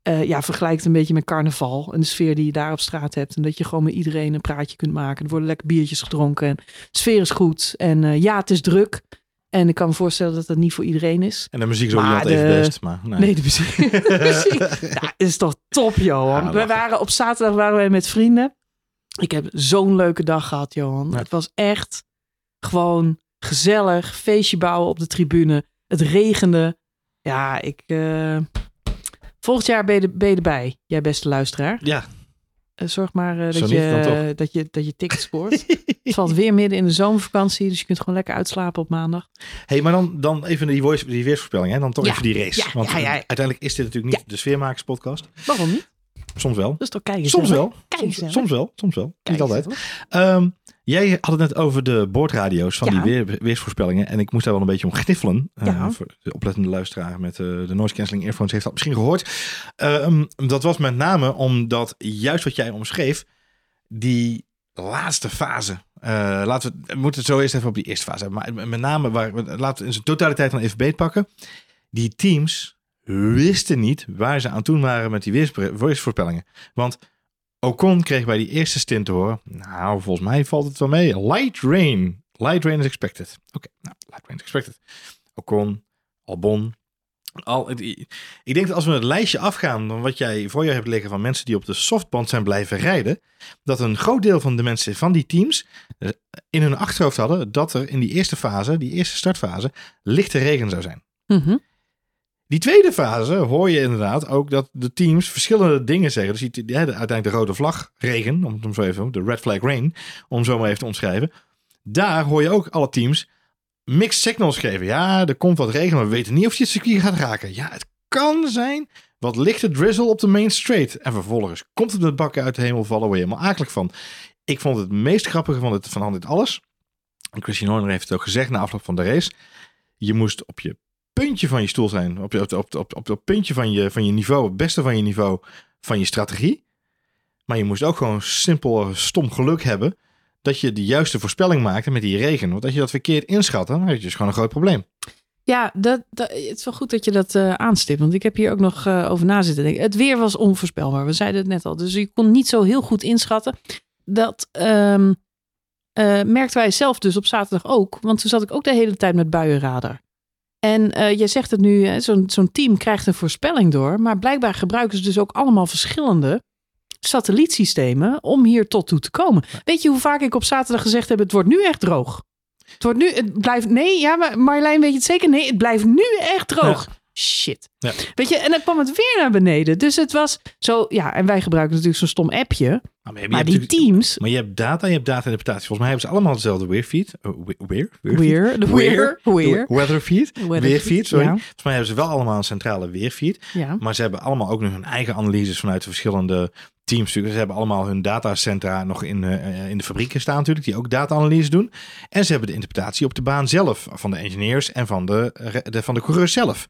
eh, ja, vergelijk het een beetje met carnaval. En de sfeer die je daar op straat hebt. En dat je gewoon met iedereen een praatje kunt maken. Er worden lekker biertjes gedronken. En de sfeer is goed. En eh, ja, het is druk. En ik kan me voorstellen dat dat niet voor iedereen is. En de muziek is ook niet even best. Maar, nee. Nee, de muziek. de muziek. Ja, is toch top, Johan. Ja, we waren op zaterdag waren wij met vrienden. Ik heb zo'n leuke dag gehad, Johan. Ja. Het was echt gewoon gezellig. Feestje bouwen op de tribune. Het regende. Ja, ik... eh, Volgend jaar ben je, er- ben je erbij, jij beste luisteraar. Ja, Eh, zorg maar eh, dat, je, dat, je, dat je ticket scoort. het valt weer midden in de zomervakantie, dus je kunt gewoon lekker uitslapen op maandag. hey, maar dan, dan even die, voice, die weersvoorspelling. Hè? Dan toch Ja. even die race. Ja, Want ja, ja. uiteindelijk is dit natuurlijk niet de Sfeermakerspodcast. Waarom niet? Soms wel. Is toch kijken. Soms wel. Kijk Soms, wel. Soms wel. Kijk niet altijd. Ehm, jij had het net over de boordradio's van Ja. die weer, weersvoorspellingen. En ik moest daar wel een beetje om gniffelen. Eh, Ja. voor de oplettende luisteraar met eh, de noise cancelling earphones heeft dat misschien gehoord. Ehm, dat was met name omdat juist wat jij omschreef, die laatste fase. eh, laten we, we moeten het zo eerst even op die eerste fase hebben. Maar met name, waar, we- laten we in zijn totaliteit dan even beetpakken. Die teams wisten niet waar ze aan toen waren met die weersvoorspellingen. Want Ocon kreeg bij die eerste stint horen. Nou, volgens mij valt het wel mee. Light rain. Light rain is expected. Oké, nou, light rain is expected. Ocon, Albon. Al, ik denk dat als we het lijstje afgaan van wat jij voor je hebt liggen van mensen die op de softband zijn blijven rijden, dat een groot deel van de mensen van die teams eh, in hun achterhoofd hadden dat er in die eerste fase, die eerste startfase, lichte regen zou zijn. Mhm. Die tweede fase hoor je inderdaad ook dat de teams verschillende dingen zeggen. Dus uiteindelijk de rode vlag regen, om het zo even, de red flag rain, om zo maar even te omschrijven. Daar hoor je ook alle teams mixed signals geven. Ja, er komt wat regen, maar we weten niet of je het circuit gaat raken. Ja, het kan zijn wat lichte drizzle op de main straight. En vervolgens komt het met bakken uit de hemel vallen, waar je helemaal akelig van. Ik vond het meest grappige van, het, van dit alles. En Christian Horner heeft het ook gezegd na afloop van de race. Je moest op je puntje van je stoel zijn. Op, je- op, op, op, het puntje van je, van je niveau, het beste van je niveau, van je strategie. Maar je moest ook gewoon simpel eh, stom geluk hebben dat je de juiste voorspelling maakte met die regen. Want als je dat verkeerd inschatte, dan heb je dus gewoon een groot probleem. Ja, dat, dat, het is wel goed dat je dat eh, aanstipt. Want ik heb hier ook nog eh, over na zitten denken. Het weer was onvoorspelbaar. We zeiden het net al. Dus je kon niet zo heel goed inschatten. Dat ehm eh, merkten wij zelf dus op zaterdag ook. Want toen zat ik ook de hele tijd met buienradar. En eh jij zegt het nu, zo'n zo'n team krijgt een voorspelling door. Maar blijkbaar gebruiken ze dus ook allemaal verschillende satellietsystemen om hier tot toe te komen. Weet je hoe vaak ik op zaterdag gezegd heb, het wordt nu echt droog. Het wordt nu, het blijft, nee, ja, maar Marjolein weet je het zeker? Nee, het blijft nu echt droog. Shit. Ja. Weet je, en dan kwam het weer naar beneden. Dus het was zo, ja, en wij gebruiken natuurlijk zo'n stom appje. Nou, maar, je Maar hebt die teams, maar je hebt data, je hebt data-interpretatie. Volgens mij hebben ze allemaal dezelfde weerfeed. Uh, we- weer? Weer, de weer, weer. Weatherfeed. Weerfeed, sorry. Ja, Volgens mij hebben ze wel allemaal een centrale weerfeed. ja. Maar ze hebben allemaal ook nog hun eigen analyses vanuit de verschillende teams. Ze hebben allemaal hun datacentra nog in, eh, in de fabrieken staan natuurlijk, die ook data-analyse doen. En ze hebben de interpretatie op de baan zelf van de engineers en van de, de, van de coureurs zelf.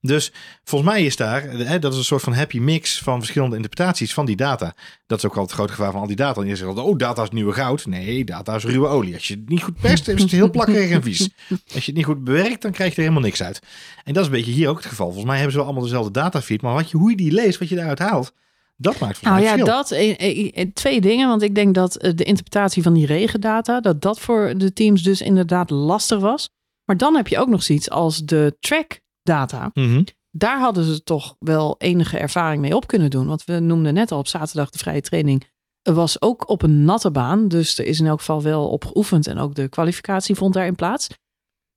Dus volgens mij is daar, eh, dat is een soort van happy mix van verschillende interpretaties van die data. Dat is ook al het grote gevaar van al die data. En je zegt altijd, oh, data is nieuwe goud. Nee, data is ruwe olie. Als je het niet goed perst, is het heel plakkerig en vies. Als je het niet goed bewerkt, dan krijg je er helemaal niks uit. En dat is een beetje hier ook het geval. Volgens mij hebben ze wel allemaal dezelfde datafeed. Maar wat je, hoe je die leest, wat je daaruit haalt, dat maakt Nou mij ja, dat, eh, eh, eh, twee dingen. Want ik denk dat de interpretatie van die regendata, dat dat voor de teams dus inderdaad lastig was. Maar dan heb je ook nog zoiets als de trackdata. Mhm. Daar hadden ze toch wel enige ervaring mee op kunnen doen. Want we noemden net al op zaterdag de vrije training. Was ook op een natte baan. Dus er is in elk geval wel op geoefend. En ook de kwalificatie vond daarin plaats.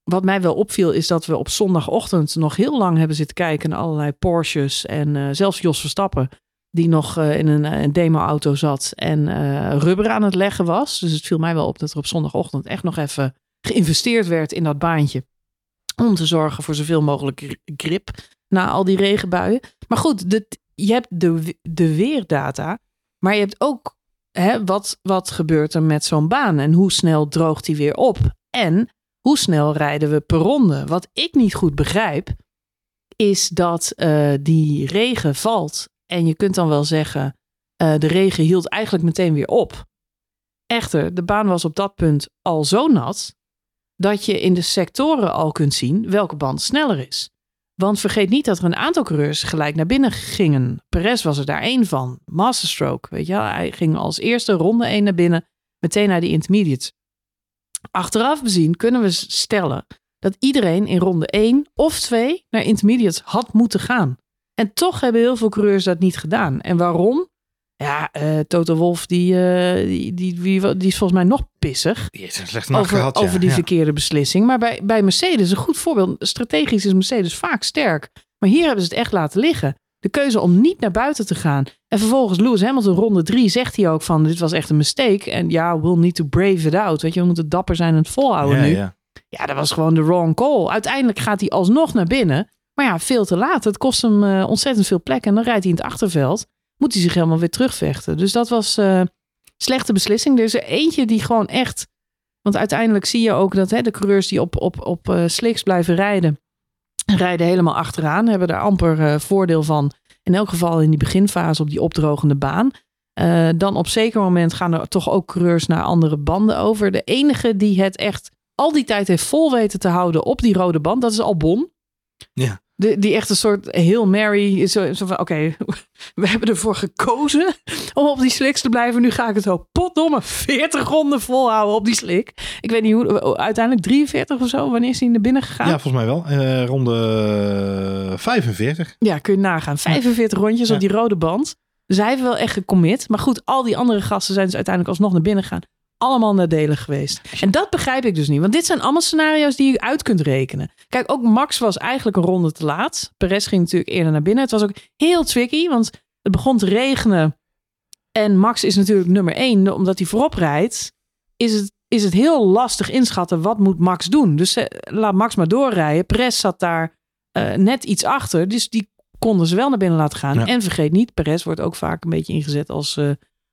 Wat mij wel opviel is dat we op zondagochtend nog heel lang hebben zitten kijken naar allerlei Porsches. En eh, zelfs Jos Verstappen, die nog eh, in een, eh, een demo-auto zat en eh, rubber aan het leggen was. Dus het viel mij wel op dat er op zondagochtend echt nog even geïnvesteerd werd in dat baantje. Om te zorgen voor zoveel mogelijk gri- grip na al die regenbuien. Maar goed, de, je hebt de, de weerdata, maar je hebt ook hè, wat, wat gebeurt er met zo'n baan en hoe snel droogt die weer op. En hoe snel rijden we per ronde? Wat ik niet goed begrijp, is dat eh, die regen valt. En je kunt dan wel zeggen, eh, de regen hield eigenlijk meteen weer op. Echter, de baan was op dat punt al zo nat dat je in de sectoren al kunt zien welke band sneller is. Want vergeet niet dat er een aantal coureurs gelijk naar binnen gingen. Perez was er daar één van. Masterstroke, weet je. Hij ging als eerste ronde één naar binnen, meteen naar die intermediates. Achteraf bezien kunnen we stellen dat iedereen in ronde 1 of 2 naar intermediates had moeten gaan. En toch hebben heel veel coureurs dat niet gedaan. En waarom? Ja, eh Toto Wolf, die, eh, die, die, die, die is volgens mij nog pissig Die heeft een slechte over, gehad, ja. over die Ja. verkeerde beslissing. Maar bij, bij Mercedes, een goed voorbeeld. Strategisch is Mercedes vaak sterk. Maar hier hebben ze het echt laten liggen. De keuze om niet naar buiten te gaan. En vervolgens Lewis Hamilton ronde drie zegt hij ook van... dit was echt een mistake. En ja, we'll need to brave it out. Weet je, we moeten dapper zijn en het volhouden Ja, nu. ja. Ja, dat was gewoon de wrong call. Uiteindelijk gaat hij alsnog naar binnen. Maar ja, veel te laat. Het kost hem eh, ontzettend veel plek. En dan rijdt hij in het achterveld. Moet hij zich helemaal weer terugvechten. Dus dat was eh slechte beslissing. Er is er eentje die gewoon echt... Want uiteindelijk zie je ook dat hè, de coureurs die op, op, op eh, slicks blijven rijden... rijden helemaal achteraan. Hebben daar amper eh, voordeel van. In elk geval in die beginfase op die opdrogende baan. Dan op zeker moment gaan er toch ook coureurs naar andere banden over. De enige die het echt al die tijd heeft vol weten te houden op die rode band, dat is Albon. Ja. De, die echt een soort heel Mary zo, zo van oké, we hebben ervoor gekozen om op die slicks te blijven. Nu ga ik het zo potdomme 40 ronden volhouden op die slik. Ik weet niet hoe, uiteindelijk 43 of zo, wanneer is hij naar binnen gegaan? Ja, volgens mij wel. Eh, ronde 45. Ja, kun je nagaan. 45 rondjes Ja. op die rode band. Dus hij heeft wel echt gecommit. Maar goed, al die andere gasten zijn dus uiteindelijk alsnog naar binnen gegaan. Allemaal nadelig geweest. En dat begrijp ik dus niet. Want dit zijn allemaal scenario's die je uit kunt rekenen. Kijk, ook Max was eigenlijk een ronde te laat. Perez ging natuurlijk eerder naar binnen. Het was ook heel tricky, want het begon te regenen. En Max is natuurlijk nummer één. Omdat hij voorop rijdt, is het, is het heel lastig inschatten wat moet Max doen. Dus eh, laat Max maar doorrijden. Perez zat daar eh, net iets achter. Dus die konden ze wel naar binnen laten gaan. Ja. En vergeet niet, Perez wordt ook vaak een beetje ingezet als, eh,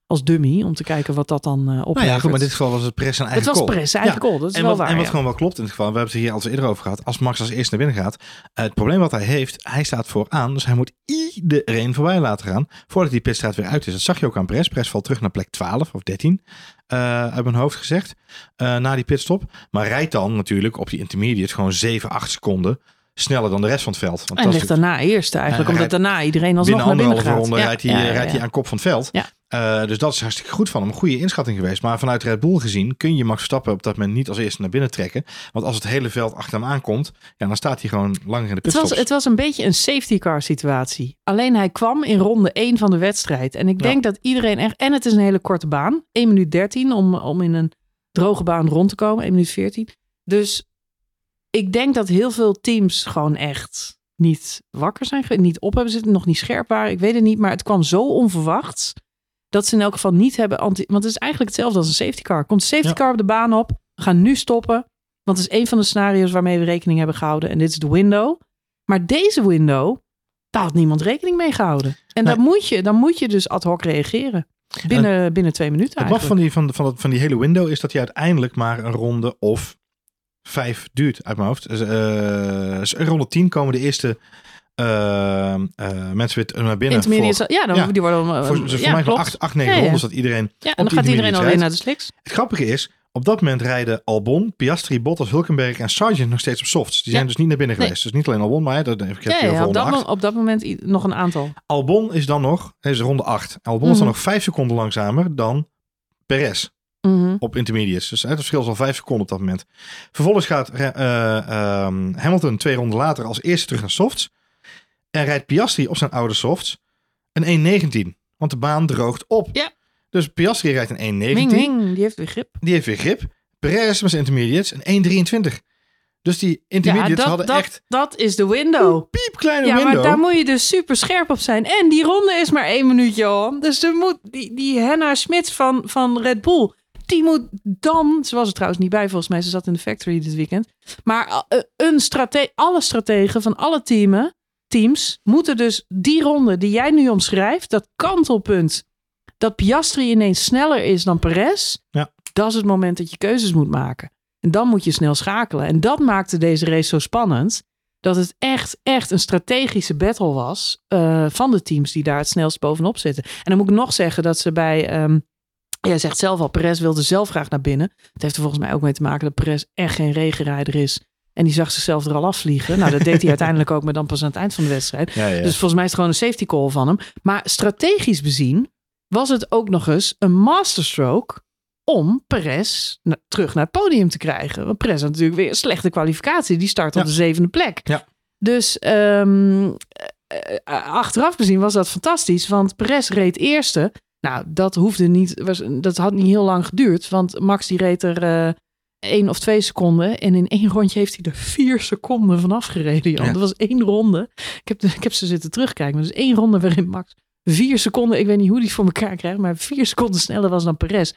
als dummy om te kijken wat dat dan uh. Nou ja, goed, maar in dit geval was het Perez zijn eigen Het was call. Perez zijn eigen Ja. call, dat is En wel wat, waar. en wat ja. gewoon wel klopt in het geval, we hebben het hier al eens eerder over gehad. Als Max als eerste naar binnen gaat, het probleem wat hij heeft, hij staat vooraan. Dus hij moet iedereen voorbij laten gaan voordat die pitstraat weer uit is. Dat zag je ook aan Perez. Perez valt terug naar plek 12 of 13, eh uit mijn hoofd gezegd, eh, na die pitstop. Maar rijdt dan natuurlijk op die intermediate gewoon 7, 8 seconden sneller dan de rest van het veld. Want En ligt daarna eerst eigenlijk, omdat daarna iedereen alsnog naar binnen anderhalve gaat. ronde Ja, rijdt, hij, ja, ja, rijdt hij aan kop van het veld. Eh, dus dat is hartstikke goed van hem. Een goede inschatting geweest. Maar vanuit Red Bull gezien kun je Max Verstappen op dat moment niet als eerste naar binnen trekken. Want als het hele veld achter hem aankomt, ja, dan staat hij gewoon langer in de Het was, pitstops. het was een beetje een safety car situatie. Alleen hij kwam in ronde 1 van de wedstrijd. En ik Ja. denk dat iedereen echt... En het is een hele korte baan. 1 minuut 13 om, om in een droge baan rond te komen. 1 minuut 14. Dus ik denk dat heel veel teams gewoon echt niet wakker zijn. Niet op hebben zitten. Nog niet scherp waren. Ik weet het niet. Maar het kwam zo onverwachts. Dat ze in elk geval niet hebben... Anti want het is eigenlijk hetzelfde als een safety car. Komt de safety Ja. car op de baan op. We gaan nu stoppen. Want het is een van de scenario's waarmee we rekening hebben gehouden. En dit is de window. Maar deze window, daar had niemand rekening mee gehouden. En Nee. dan, moet je, dan moet je dus ad hoc reageren. Binnen, binnen twee minuten Het eigenlijk. van die, van, van, dat- van die hele window is dat hij uiteindelijk maar een ronde of vijf duurt uit mijn hoofd. Dus, in ronde tien komen de eerste eh, eh, mensen weer naar binnen. Intermediate, voor, ja, dan, ja, die worden... voor, uh, voor mij ja, van klopt. acht, acht, negen Ja, ja. rondes dat iedereen Ja, en dan gaat iedereen alweer naar de slicks. Het grappige is, op dat moment rijden Albon, Piastri, Bottas, Hulkenberg en Sargent nog steeds op softs. Die zijn dus niet naar binnen Nee. geweest. Dus niet alleen Albon, maar dat heb ik Ja, op, dat, op dat moment nog een aantal. Albon is dan nog, is ronde 8. Albon is dan Mhm. nog 5 seconden langzamer dan Perez Mhm. op intermediates. Dus hè, het verschil is al 5 seconden op dat moment. Vervolgens gaat eh, ehm, Hamilton twee ronden later als eerste terug naar softs. En rijdt Piastri op zijn oude softs een 1.19. Want de baan droogt op. Ja. Dus Piastri rijdt een 1.19. Ming, ming, die heeft weer grip. Die heeft weer grip. Perez met zijn intermediates een 1.23. Dus die Ja, intermediates dat, hadden dat, echt dat is de window. piepkleine Ja, window. maar daar moet je dus super scherp op zijn. En die ronde is maar één minuutje, hoor. Dus er moet die, die Henna Smits van, van Red Bull... die moet dan... Ze was er trouwens niet bij, volgens mij. Ze zat in de factory dit weekend. Maar eh, een strate alle strategen van alle teamen, teams... moeten dus die ronde die jij nu omschrijft... dat kantelpunt... dat Piastri ineens sneller is dan Perez... Ja. dat is het moment dat je keuzes moet maken. En dan moet je snel schakelen. En dat maakte deze race zo spannend dat het echt, echt een strategische battle was eh, van de teams die daar het snelst bovenop zitten. En dan moet ik nog zeggen dat ze bij, ehm jij zegt zelf al, Perez wilde zelf graag naar binnen. Het heeft er volgens mij ook mee te maken dat Perez echt geen regenrijder is. En die zag zichzelf er al afvliegen. Nou, dat deed hij uiteindelijk ook, maar dan pas aan het eind van de wedstrijd. Ja, ja. Dus volgens mij is het gewoon een safety call van hem. Maar strategisch bezien was het ook nog eens een masterstroke om Perez terug naar het podium te krijgen. Want Perez had natuurlijk weer een slechte kwalificatie. Die start op Ja. de zevende plek. Ja. Dus ehm, eh, eh, achteraf bezien was dat fantastisch. Want Perez reed eerste. Nou, dat hoefde niet. Was, dat had niet heel lang geduurd. Want Max die reed er eh één of twee seconden. En in één rondje heeft hij er vier seconden vanaf gereden. Jan. Ja. Dat was één ronde. Ik heb, ik heb ze zitten terugkijken. Maar dat is één ronde waarin Max vier seconden. Ik weet niet hoe die het voor elkaar krijgt. Maar vier seconden sneller was dan Perez.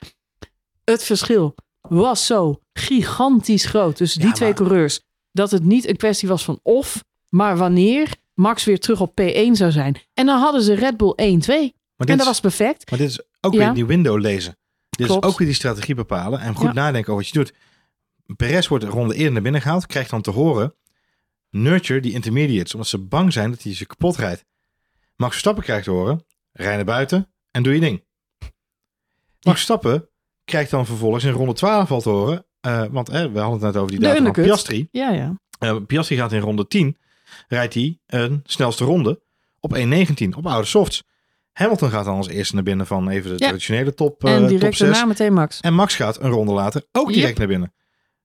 Het verschil was zo gigantisch groot tussen die Ja, twee maar- coureurs. Dat het niet een kwestie was van of, maar wanneer Max weer terug op P1 zou zijn. En dan hadden ze Red Bull 1-2. maar, En dat is, was perfect. maar dit is ook Ja. weer die window lezen. Dit Klopt. is ook weer die strategie bepalen. En goed Ja. nadenken over wat je doet. Perez wordt ronde eerder naar binnen gehaald. Krijgt dan te horen. Nurture die intermediates. Omdat ze bang zijn dat hij ze kapot rijdt. Max Verstappen krijgt te horen. Rij naar buiten en doe je ding. Max Verstappen krijgt dan vervolgens in ronde 12 al te horen. eh, want eh, we hadden het net over die data van. Piastri. Ja, ja. Eh, Piastri gaat in ronde 10. Rijdt hij een snelste ronde op 1.19 op oude softs. Hamilton gaat dan als eerste naar binnen van even de Ja. traditionele top, eh en top direct 6. daarna meteen Max. En Max gaat een ronde later ook Yep. direct naar binnen.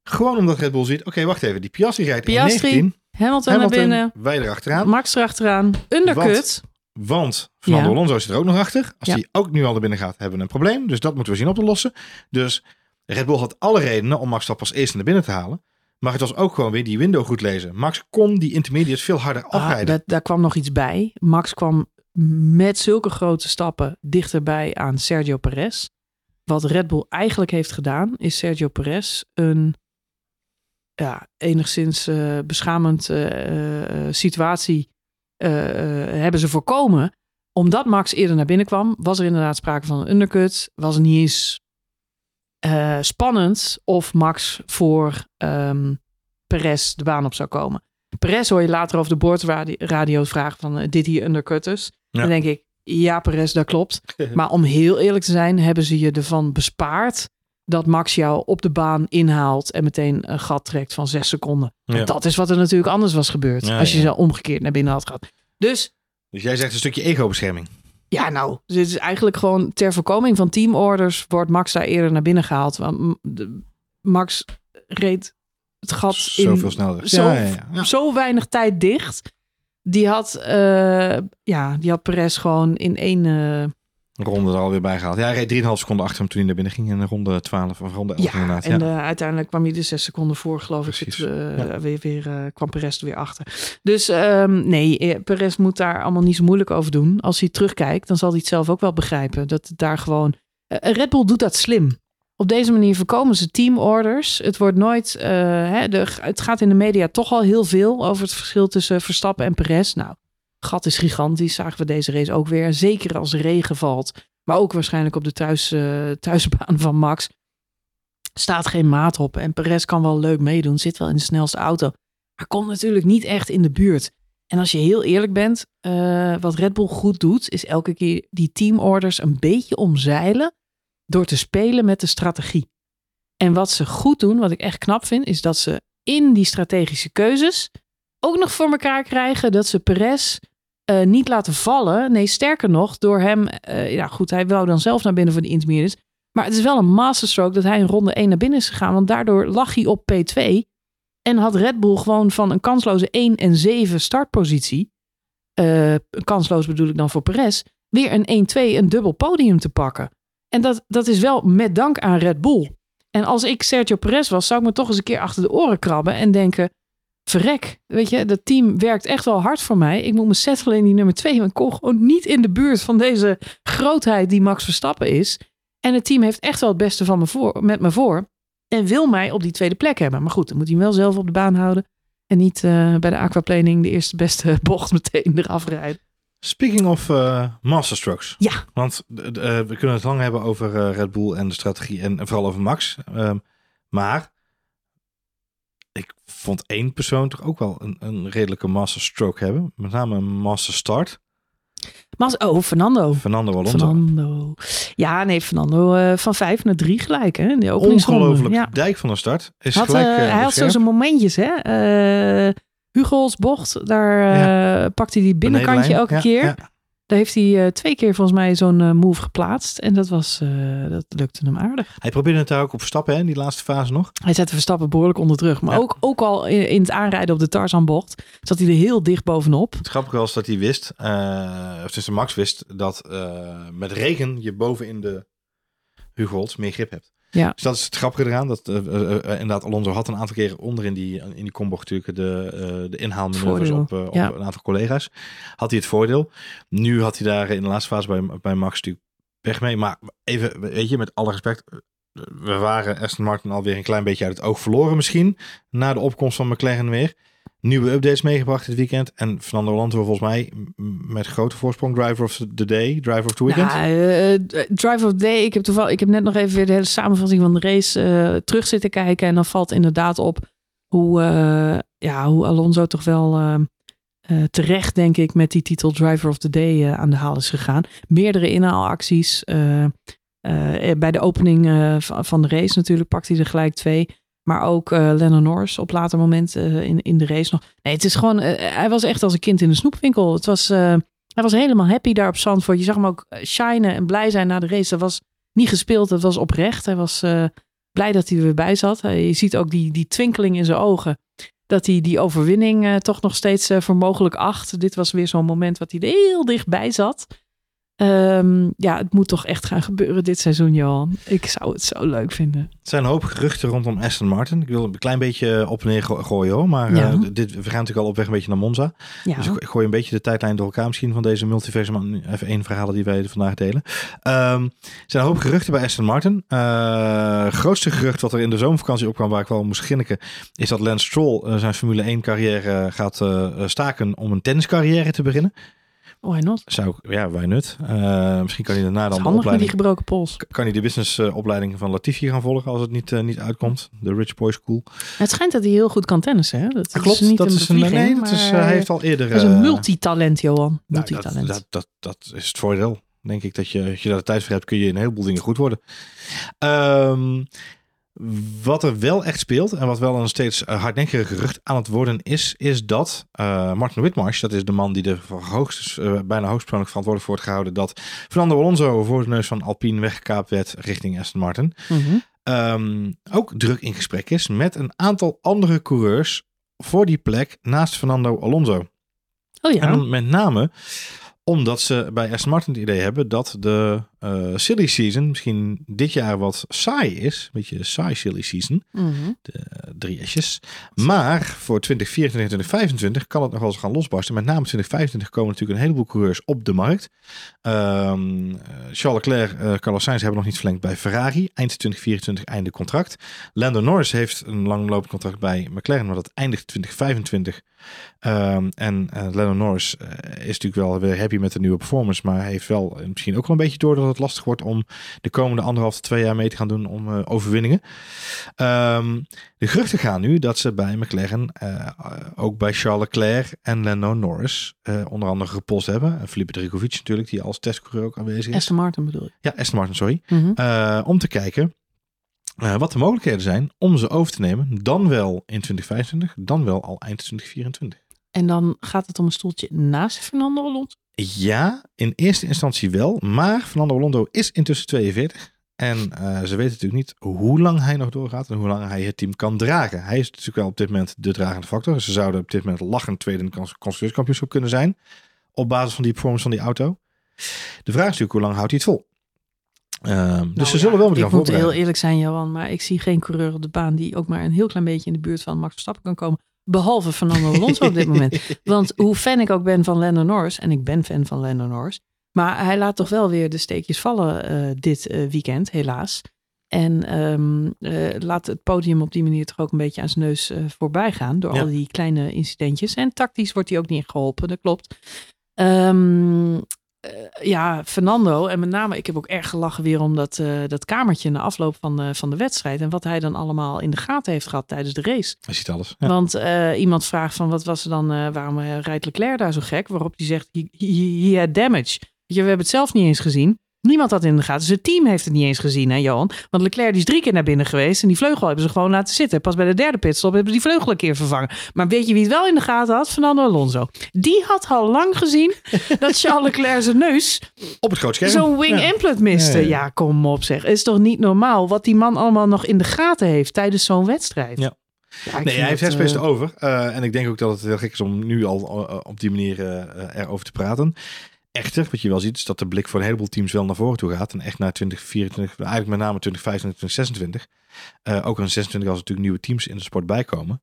Gewoon omdat Red Bull ziet, oké, wacht even, die Piastri rijdt Piastri, 1.19. Hamilton, Hamilton, naar binnen. wij erachteraan. Max erachteraan. Undercut. Want Fernando Ja. Alonso zit er ook nog achter. Als hij ook nu al naar binnen gaat, hebben we een probleem. Dus dat moeten we zien op te lossen. Dus Red Bull had alle redenen om Max Verstappen als eerste naar binnen te halen. Maar het was ook gewoon weer die window goed lezen. Max kon die intermediates veel harder Ah, afrijden. dat, daar kwam nog iets bij. Max kwam met zulke grote stappen dichterbij aan Sergio Perez. Wat Red Bull eigenlijk heeft gedaan, is Sergio Perez een ja, enigszins eh, beschamend eh, eh, situatie hebben ze voorkomen. omdat Max eerder naar binnen kwam, was er inderdaad sprake van een undercut. Was het niet eens spannend of Max voor ehm Perez de baan op zou komen. Perez hoor je later over de boordradio vragen van dit hier undercutters. Ja. Dan denk ik, ja Perez, dat klopt. Maar om heel eerlijk te zijn, hebben ze je ervan bespaard dat Max jou op de baan inhaalt en meteen een gat trekt van zes seconden. Ja. Dat is wat er natuurlijk anders was gebeurd Ja, als je ja. zo omgekeerd naar binnen had gehad. Dus Dus jij zegt een stukje ego-bescherming. ja, nou, dit is eigenlijk gewoon ter voorkoming van teamorders wordt Max daar eerder naar binnen gehaald. Want Max reed het gat Zoveel in sneller. zo, zo weinig tijd dicht. Die had, eh, ja, die had Perez gewoon in één... eh, ronde er alweer bij gehaald. Ja, hij reed 3,5 seconden achter hem toen hij naar binnen ging. In ronde 12 of ronde 11 ja, inderdaad. en ja. eh, uiteindelijk kwam hij er zes seconden voor, geloof ik. Het, eh, ja. weer, weer, eh, kwam Perez er weer achter. Dus ehm, nee, Perez moet daar allemaal niet zo moeilijk over doen. Als hij terugkijkt, dan zal hij het zelf ook wel begrijpen. Dat het daar gewoon... Red Bull doet dat slim. Op deze manier voorkomen ze teamorders. Het wordt nooit... hè, de, het gaat in de media toch al heel veel over het verschil tussen Verstappen en Perez. Nou, gat is gigantisch. Zagen we deze race ook weer. Zeker als regen valt. Maar ook waarschijnlijk op de thuis, eh, thuisbaan van Max. Staat geen maat op. En Perez kan wel leuk meedoen. Zit wel in de snelste auto. Maar komt natuurlijk niet echt in de buurt. En als je heel eerlijk bent, eh, wat Red Bull goed doet, is elke keer die teamorders een beetje omzeilen door te spelen met de strategie. En wat ze goed doen, wat ik echt knap vind, is dat ze in die strategische keuzes ook nog voor elkaar krijgen dat ze Perez eh, niet laten vallen. Nee, sterker nog, door hem, eh, ja goed, hij wou dan zelf naar binnen voor de intermediates. Maar het is wel een masterstroke dat hij in ronde 1 naar binnen is gegaan, want daardoor lag hij op P2 en had Red Bull gewoon van een kansloze 1 en 7 startpositie, eh, kansloos bedoel ik dan voor Perez, weer een 1-2, een dubbel podium te pakken. En dat, dat is wel met dank aan Red Bull. En als ik Sergio Perez was, zou ik me toch eens een keer achter de oren krabben en denken: verrek, weet je, dat team werkt echt wel hard voor mij. Ik moet me settelen in die nummer 2, want ik kom gewoon niet in de buurt van deze grootheid die Max Verstappen is. En het team heeft echt wel het beste van me voor, met me voor. En wil mij op die tweede plek hebben. Maar goed, dan moet hij hem wel zelf op de baan houden. En niet eh, bij de aquaplaning de eerste beste bocht meteen eraf rijden. Speaking of eh masterstrokes. Ja. Want eh, we kunnen het lang hebben over Red Bull en de strategie en, vooral over Max. Ehm, maar vond één persoon toch ook wel een, een redelijke masterstroke hebben. Met name een masterstart. Maar, oh, Fernando. Fernando Alonso. Fernando. Ja, nee, Fernando eh, van vijf naar drie gelijk. Hè? in De. Ongelooflijk Ja. dijk van de start. Is Had, gelijk, eh, eh, hij had zo zijn momentjes, hè? Hugo's bocht, daar eh pakt hij die binnenkantje elke Ja, keer. Daar heeft hij eh, twee keer volgens mij zo'n eh, move geplaatst. En dat, was, eh, dat lukte hem aardig. Hij probeerde het daar ook op Verstappen hè, in die laatste fase nog. Hij zette Verstappen behoorlijk onder druk. Maar Ja. ook, ook al in, in het aanrijden op de Tarzanbocht zat hij er heel dicht bovenop. Het grappige was dat hij wist, eh of tussen Max wist, dat met regen je boven in de Hugo's meer grip hebt. Ja. Dus dat is het grappige eraan. Dat eh, eh, inderdaad Alonso had een aantal keren onder in die, in die kombocht natuurlijk de, de inhaalmanoeuvres op, op Ja. een aantal collega's. Had hij het voordeel. Nu had hij daar in de laatste fase bij, bij Max natuurlijk weg mee. Maar even, weet je, met alle respect. We waren Aston Martin alweer een klein beetje uit het oog verloren misschien. Na de opkomst van McLaren weer. Nieuwe updates meegebracht dit weekend. En Fernando Alonso volgens mij met grote voorsprong driver of the day. Driver of the weekend. Ja, eh, Drive of the Day. Ik heb, toevallig, ik heb net nog even weer de hele samenvatting van de race eh, terug zitten kijken. En dan valt inderdaad op hoe, eh, ja, hoe Alonso toch wel eh, eh, terecht, denk ik, met die titel Driver of the Day eh, aan de haal is gegaan. Meerdere inhaalacties. eh, eh, bij de opening eh, van de race natuurlijk pakt hij er gelijk twee. Maar ook eh Lennon Norris op later moment eh, in, in de race nog. Nee, het is gewoon... eh, hij was echt als een kind in de snoepwinkel. Het was... hij was helemaal happy daar op Zandvoort. Je zag hem ook shinen en blij zijn na de race. Dat was niet gespeeld, dat was oprecht. Hij was blij dat hij er weer bij zat. Je ziet ook die, die twinkeling in zijn ogen. Dat hij die overwinning toch nog steeds voor mogelijk acht. Dit was weer zo'n moment wat hij heel dichtbij zat. Ehm, ja, het moet toch echt gaan gebeuren dit seizoen, Johan. Ik zou het zo leuk vinden. Er zijn een hoop geruchten rondom Aston Martin. Ik wil een klein beetje op en neer go- gooien hoor. Maar Ja. eh, dit, we gaan natuurlijk al op weg een beetje naar Monza. Ja, Dus ik gooi een beetje de tijdlijn door elkaar misschien van deze multiversum even één verhalen die wij vandaag delen. Ehm, er zijn een hoop geruchten bij Aston Martin. Eh grootste gerucht wat er in de zomervakantie opkwam waar ik wel moest grinniken is dat Lance Stroll eh, zijn Formule 1 carrière gaat eh, staken om een tenniscarrière te beginnen. Why not? Zou ja, why not? Uh, misschien kan hij daarna dan de met die opleiding... gebroken pols. Kan hij de businessopleiding van Latifi gaan volgen als het niet, eh, niet uitkomt? De Rich Boy School. Het schijnt dat hij heel goed kan tennissen. Hè? Dat, klopt, is niet dat een is een, nee, dat is, eh, hij heeft al eerder... hij is een eh, multitalent, Johan. nou, Multitalent. dat, dat, dat, dat is het voordeel. Denk ik dat je, als je daar de tijd voor hebt, kun je in een heleboel dingen goed worden. Ehm, wat er wel echt speelt en wat wel een steeds eh, hardnekkige gerucht aan het worden is, is dat eh, Martin Whitmarsh, dat is de man die er hoogst, eh, bijna hoogstpersoonlijk verantwoordelijk voor wordt gehouden, dat Fernando Alonso voor de neus van Alpine weggekaapt werd richting Aston Martin, Mhm. ehm, ook druk in gesprek is met een aantal andere coureurs voor die plek naast Fernando Alonso. Oh ja. En dan met name omdat ze bij Aston Martin het idee hebben dat de eh, silly season misschien dit jaar wat saai is. Een beetje saai silly season. Mhm. De drie S's. Maar voor 2024 en 2025 kan het nog wel eens gaan losbarsten. Met name 2025 komen natuurlijk een heleboel coureurs op de markt. Eh, Charles Leclerc, eh Carlos Sainz hebben nog niet verlengd bij Ferrari. Eind 2024 einde contract. Lando Norris heeft een langlopend contract bij McLaren, maar dat eindigt 2025. Ehm, en Lando Norris is natuurlijk wel weer happy met de nieuwe performance, maar heeft wel misschien ook wel een beetje door dat het lastig wordt om de komende anderhalf tot twee jaar mee te gaan doen om eh, overwinningen. Ehm, de geruchten gaan nu dat ze bij McLaren eh, ook bij Charles Leclerc en Lando Norris eh, onder andere gepost hebben. En Felipe Drugovich natuurlijk, die als testcoureur ook aanwezig is. Aston Martin bedoel je. Ja, Aston Martin, sorry. Mhm. Om te kijken wat de mogelijkheden zijn om ze over te nemen. Dan wel in 2025, dan wel al eind 2024. En dan gaat het om een stoeltje naast Fernando Alonso. Ja, in eerste instantie wel. Maar Fernando Alonso is intussen 42. En eh, ze weten natuurlijk niet hoe lang hij nog doorgaat en hoe lang hij het team kan dragen. Hij is natuurlijk wel op dit moment de dragende factor. Ze zouden op dit moment lachend tweede in cons- constructeurskampioenschap kunnen zijn. Op basis van die performance van die auto. De vraag is natuurlijk hoe lang houdt hij het vol. Ehm, dus ze zullen wel moeten Ik gaan moet heel eerlijk zijn, Johan, maar ik zie geen coureur op de baan die ook maar een heel klein beetje in de buurt van Max Verstappen kan komen. Behalve Fernando Alonso op dit moment. Want hoe fan ik ook ben van Lando Norris, en ik ben fan van Lando Norris, maar hij laat toch wel weer de steekjes vallen eh, dit eh, weekend, helaas. En ehm, eh, laat het podium op die manier toch ook een beetje aan zijn neus voorbij gaan door Ja. al die kleine incidentjes. En tactisch wordt hij ook niet geholpen, dat klopt. Ehm, eh, ja, Fernando. En met name, ik heb ook erg gelachen weer om dat, eh, dat kamertje na afloop van, de van de wedstrijd. En wat hij dan allemaal in de gaten heeft gehad tijdens de race. Hij ziet alles. Ja. Want eh, iemand vraagt van wat was er dan, eh, waarom eh, rijdt Leclerc daar zo gek? Waarop hij zegt, he, he, he had damage. Weet je, we hebben het zelf niet eens gezien. Niemand had in de gaten. Zijn team heeft het niet eens gezien, hè Johan? Want Leclerc die is drie keer naar binnen geweest. En die vleugel hebben ze gewoon laten zitten. Pas bij de derde pitstop hebben ze die vleugel een keer vervangen. Maar weet je wie het wel in de gaten had? Fernando Alonso. Die had al lang gezien dat Charles Leclerc zijn neus Op het groot scherm. zo'n wing Ja. implant miste. Ja, Ja, ja. kom op zeg. Is toch niet normaal wat die man allemaal nog in de gaten heeft tijdens zo'n wedstrijd. Ja. Nee, hij heeft het, headspace eh, erover. Eh, en ik denk ook dat het heel gek is om nu al eh, op die manier eh, erover te praten. Echter, wat je wel ziet, is dat de blik voor een heleboel teams wel naar voren toe gaat. En echt naar 2024, eigenlijk met name 2025 en 2026. Eh, ook in 26 als er natuurlijk nieuwe teams in de sport bijkomen.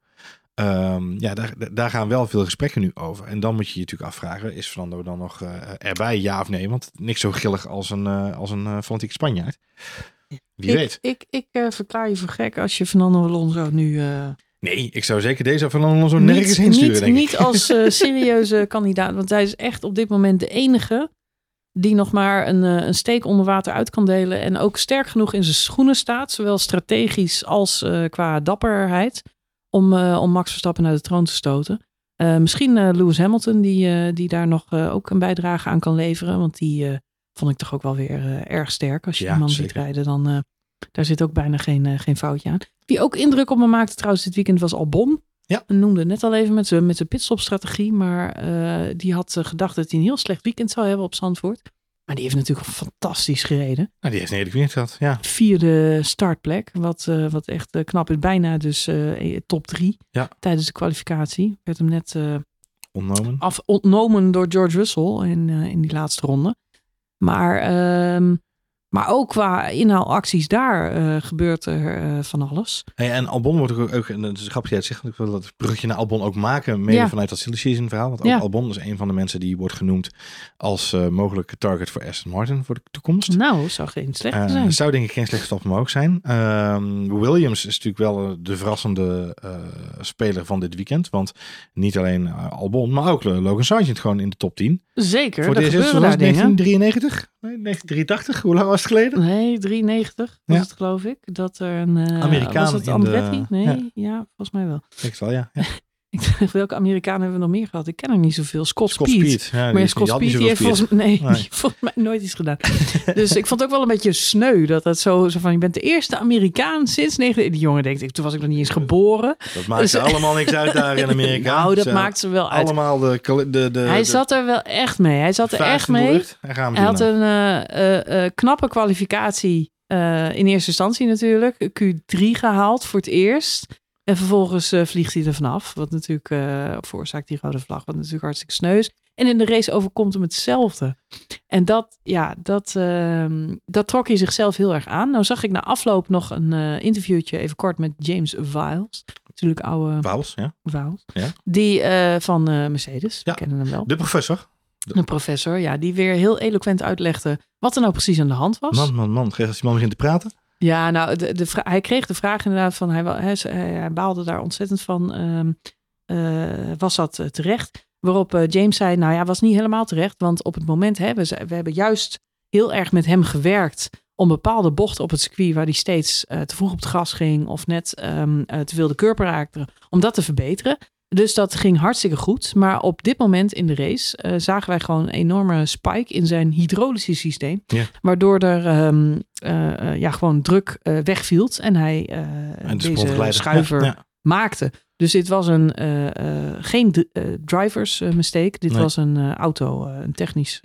Ehm, ja, daar, daar gaan wel veel gesprekken nu over. En dan moet je je natuurlijk afvragen, is Fernando dan nog eh, erbij, ja of nee? Want niks zo grillig als een, eh, als een fanatieke Spanjaard. Wie ik, weet. Ik, ik verklaar je voor gek als je Fernando Alonso nu Nee, ik zou zeker deze Fernando Alonso nergens heen sturen, niet, denk ik. niet als eh, serieuze kandidaat. Want hij is echt op dit moment de enige die nog maar een, eh, een steek onder water uit kan delen. En ook sterk genoeg in zijn schoenen staat. Zowel strategisch als eh, qua dapperheid. Om, om Max Verstappen naar de troon te stoten. Misschien Lewis Hamilton die, die daar nog ook een bijdrage aan kan leveren. Want die vond ik toch ook wel weer erg sterk. Als je Ja, man ziet rijden dan... daar zit ook bijna geen, eh, geen foutje aan. Wie ook indruk op me maakte trouwens dit weekend was Albon. Ja. We noemden het net al even met zijn met zijn pitstopstrategie. Maar eh, die had eh, gedacht dat hij een heel slecht weekend zou hebben op Zandvoort. Maar die heeft natuurlijk fantastisch gereden. Nou, die heeft een hele weekend gehad, ja. Vierde startplek. Wat, wat echt knap is. Bijna dus top drie Ja. tijdens de kwalificatie. Werd hem net Onnomen. af, ontnomen door George Russell in, in die laatste ronde. Maar ehm, Maar ook qua inhaalacties daar eh, gebeurt er eh, van alles. Hey, en Albon wordt ook, ook en dat is grappig, jij het zegt, ik wil dat brugje naar Albon ook maken, mede Ja. vanuit dat silly season verhaal. Want ook Ja. Albon is een van de mensen die wordt genoemd als eh, mogelijke target voor Aston Martin voor de toekomst. Nou, zou geen slecht Eh, zijn. zou denk ik geen slechte stap omhoog zijn. Ehm, Williams is natuurlijk wel de verrassende speler van dit weekend. Want niet alleen Albon, maar ook Logan Sargent gewoon in de top 10. Zeker, Voor was daar dingen. 1993? Nee, 1983? Hoe lang was geleden? Nee, 93 was Ja. het geloof ik. Dat er een... eh, Amerikaan Was het in de- Andretti? Nee, ja. ja. volgens mij wel. Ik wel, ja. Ik dacht, welke Amerikanen hebben we nog meer gehad? Ik ken er niet zoveel. Scott, Scott Speed. Speed. Ja, Maar Scott die niet Speed die heeft volgens, nee, Nee. die heeft volgens mij nooit iets gedaan. dus ik vond het ook wel een beetje sneu dat dat zo, zo van, je bent de eerste Amerikaan sinds 9... Die jongen denkt, ik, toen was ik nog niet eens geboren. Dat maakt Dus- allemaal niks uit daar in Amerika. Nou, dat Ze- maakt ze wel uit. Allemaal de... de, de, Hij de zat er wel echt mee. Hij zat er echt mee. gaan we Hij had een eh, eh, eh, knappe kwalificatie in eerste instantie natuurlijk. Q3 gehaald voor het eerst. En vervolgens eh, vliegt hij er vanaf. Wat natuurlijk eh, veroorzaakt die rode vlag. Wat natuurlijk hartstikke sneu is. En in de race overkomt hem hetzelfde. En dat, ja, dat, ehm, dat trok hij zichzelf heel erg aan. Nou zag ik na afloop nog een eh, interviewtje even kort met James Viles. Natuurlijk oude Wals, ja. Viles. Ja. Die van Mercedes. Ja. We kennen hem wel. De professor. Een professor, ja, die weer heel eloquent uitlegde wat er nou precies aan de hand was. Man, man, man. Als die man begint te praten. Ja, nou, de, hij kreeg de vraag inderdaad van, hij, hij, hij, baalde daar ontzettend van, ehm, eh, was dat eh, terecht? Waarop eh, James zei, nou ja, was niet helemaal terecht, want op het moment hebben ze, we hebben juist heel erg met hem gewerkt om bepaalde bochten op het circuit waar hij steeds te vroeg op het gas ging of net ehm, eh, te veel de kurper raakte, om dat te verbeteren. Dus dat ging hartstikke goed. Maar op dit moment in de race eh, zagen wij gewoon een enorme spike in zijn hydrolische systeem. Ja. Waardoor er ehm, eh, eh, ja, gewoon druk wegviel en hij En de deze schuiver Ja, ja. maakte. Dus dit was een, geen drivers mistake. Dit Nee. was een auto, een technisch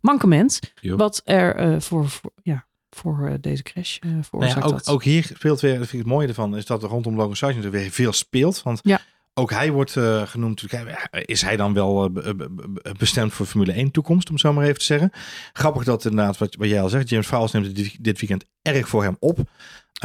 mankement. Wat er voor, voor, ja, voor deze crash eh Nou ook, ook hier speelt weer, dat vind ik het mooie ervan, is dat er rondom Logan Sargent er weer veel speelt. Want Ja. Ook hij wordt eh, genoemd, is hij dan wel eh, be- be- be- bestemd voor Formule 1 toekomst, om zo maar even te zeggen. Grappig dat inderdaad, wat, wat jij al zegt, James Vowles neemt dit- dit weekend erg voor hem op. of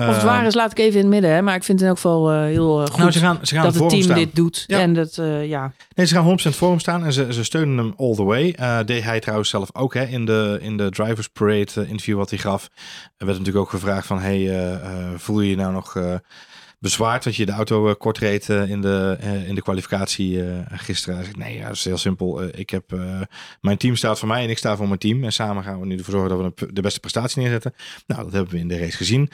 het Eh, waar is, laat ik even in het midden. Hè? Maar ik vind het in elk geval heel eh, goed Nou, ze gaan, ze gaan dat het team staan. dit doet. Ja. En dat, ja, Nee, ze gaan 100% voor hem staan en ze, ze steunen hem all the way. Eh, deed hij trouwens zelf ook hè, in, de, in de Drivers Parade interview wat hij gaf. Er werd natuurlijk ook gevraagd van, hey, voel je je nou nog bezwaard dat je de auto eh, kort reed eh, in, de, eh, in de kwalificatie gisteren? Zegt, nee, ja, dat is heel simpel. Ik heb, mijn team staat voor mij en ik sta voor mijn team. En samen gaan we nu ervoor zorgen dat we de- beste prestatie neerzetten. Nou, dat hebben we in de race gezien.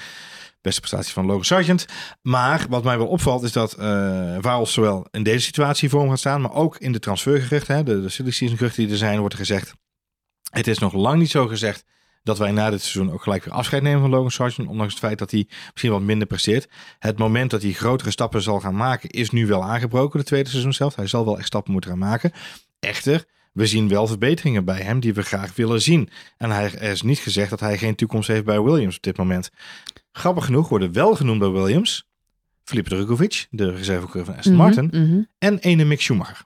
Beste prestatie van Logan Sargent. Maar wat mij wel opvalt is dat eh Waals zowel in deze situatie voor hem gaat staan, maar ook in de transfergeruchten, hè, de, de silly season geruchten die er zijn, wordt gezegd. Het is nog lang niet zo gezegd dat wij na dit seizoen ook gelijk weer afscheid nemen van Logan Sargent, ondanks het feit dat hij misschien wat minder presteert. Het moment dat hij grotere stappen zal gaan maken is nu wel aangebroken, de tweede seizoen zelf. Hij zal wel echt stappen moeten gaan maken. Echter, we zien wel verbeteringen bij hem die we graag willen zien. En hij, er is niet gezegd dat hij geen toekomst heeft bij Williams op dit moment. Grappig genoeg worden wel genoemd bij Williams Felipe Drugovic, de reservecoureur van Aston Mhm, Martin, mhm. en ene Mick Schumacher.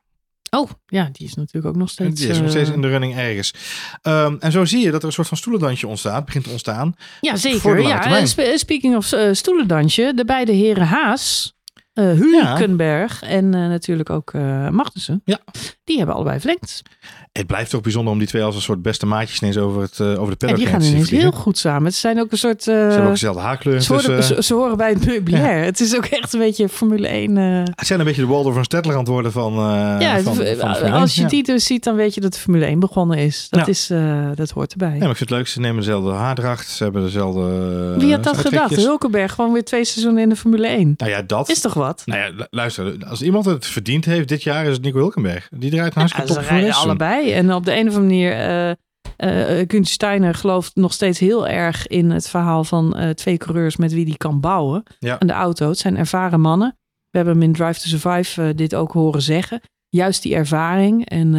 Oh, ja, die is natuurlijk ook nog steeds... Die is nog steeds eh, in de running ergens. Ehm, en zo zie je dat er een soort van stoelendansje ontstaat, begint te ontstaan. Ja, zeker. Ja, spe- speaking of eh, stoelendansje, de beide heren Haas, eh Hulkenberg en eh, natuurlijk ook eh Magnussen, Ja. die hebben allebei verlengd. Het blijft toch bijzonder om die twee als een soort beste maatjes ineens over, het, eh, over de En paddock die gaan te zien ineens vliegen. heel goed samen. Het zijn ook een soort... eh, Ze hebben ook dezelfde haarkleur. ze, horen, Dus, eh, ze, ze horen bij het meubilair. Het is ook echt een beetje Formule 1. eh, het zijn een beetje de Waldorf van Stettler aan het worden van, eh ja, van, van als je 1. Ja. die dus ziet, dan weet je dat de Formule 1 begonnen is. Dat, Ja. is, eh, dat hoort erbij. Ja, maar ik vind het leuk. Ze nemen dezelfde haardracht. Ze hebben dezelfde eh, Wie had dat gedacht? Hulkenberg gewoon weer twee seizoenen in de Formule 1. Nou ja, dat. Is toch wat? Nou ja, lu- luister. Als iemand het verdiend heeft dit jaar, is het Nico Hulkenberg. Die draait een Ja, hartstikke ze top rijden race. En op de een of andere manier... eh Gunther Steiner gelooft nog steeds heel erg in het verhaal van twee coureurs met wie die kan bouwen Ja. aan de auto. Het zijn ervaren mannen. We hebben hem in Drive to Survive dit ook horen zeggen. Juist die ervaring. En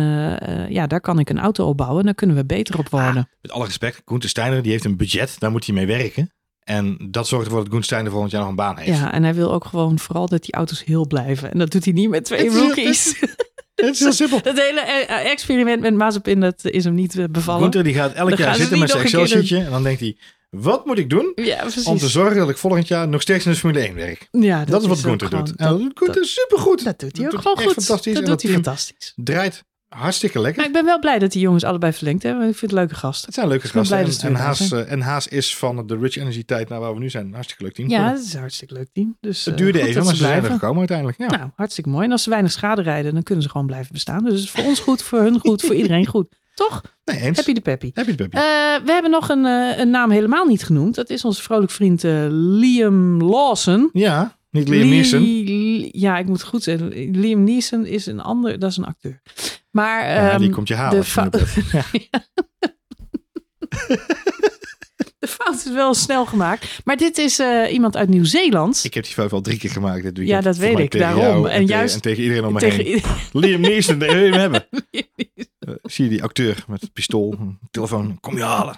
ja, daar kan ik een auto op bouwen. Daar kunnen we beter op worden. Met alle respect, Gunther Steiner die heeft een budget. Daar moet hij mee werken. En dat zorgt ervoor dat Gunther Steiner volgend jaar nog een baan heeft. Ja, en hij wil ook gewoon vooral dat die auto's heel blijven. En dat doet hij niet met twee rookies. Het is heel simpel. Het hele eh, experiment met Mazepin, dat is hem niet eh, bevallen. Gunther die gaat elk Dan jaar zitten met zijn Excel-sheetje. En dan denkt hij, wat moet ik doen Ja, om te zorgen dat ik volgend jaar nog steeds in de Formule 1 werk? ja, Dat, is wat Gunther gewoon- doet. En dat doet Gunther supergoed. Dat doet hij ook Dat gewoon doet goed. fantastisch. Dat doet hij fantastisch. draait hartstikke lekker. Maar ik ben wel blij dat die jongens allebei verlengd hebben. Ik vind het leuke gasten. Het zijn leuke gasten. En, en, Haas, eh, en Haas is van de Rich Energy tijd naar waar we nu zijn. Hartstikke leuk team. Ja, het is een hartstikke leuk team. Dus, het eh, duurde even, maar ze zijn er gekomen uiteindelijk. Ja. Nou, hartstikke mooi. En als ze weinig schade rijden, dan kunnen ze gewoon blijven bestaan. Dus het is voor ons goed, voor hun goed, voor iedereen goed. Toch? nee, eens. Happy de peppy. Heb je het, Peppy? Eh, we hebben nog een, een naam helemaal niet genoemd. Dat is onze vrolijk vriend Liam Lawson. ja, niet Liam Neeson. Ja, ik moet het goed zeggen. Liam Neeson is een ander, dat is een acteur. Maar Ja, ehm, die komt je halen. de de fout is wel snel gemaakt. Maar dit is eh, iemand uit Nieuw-Zeeland. Ik heb die fout al drie keer gemaakt dit weekend. Ja, dat weet ik, daarom. jou En juist en tegen iedereen om me Tegen heen. Liam Neeson, daar wil je hem hebben. Eh, zie je die acteur met het pistool, telefoon, kom je halen.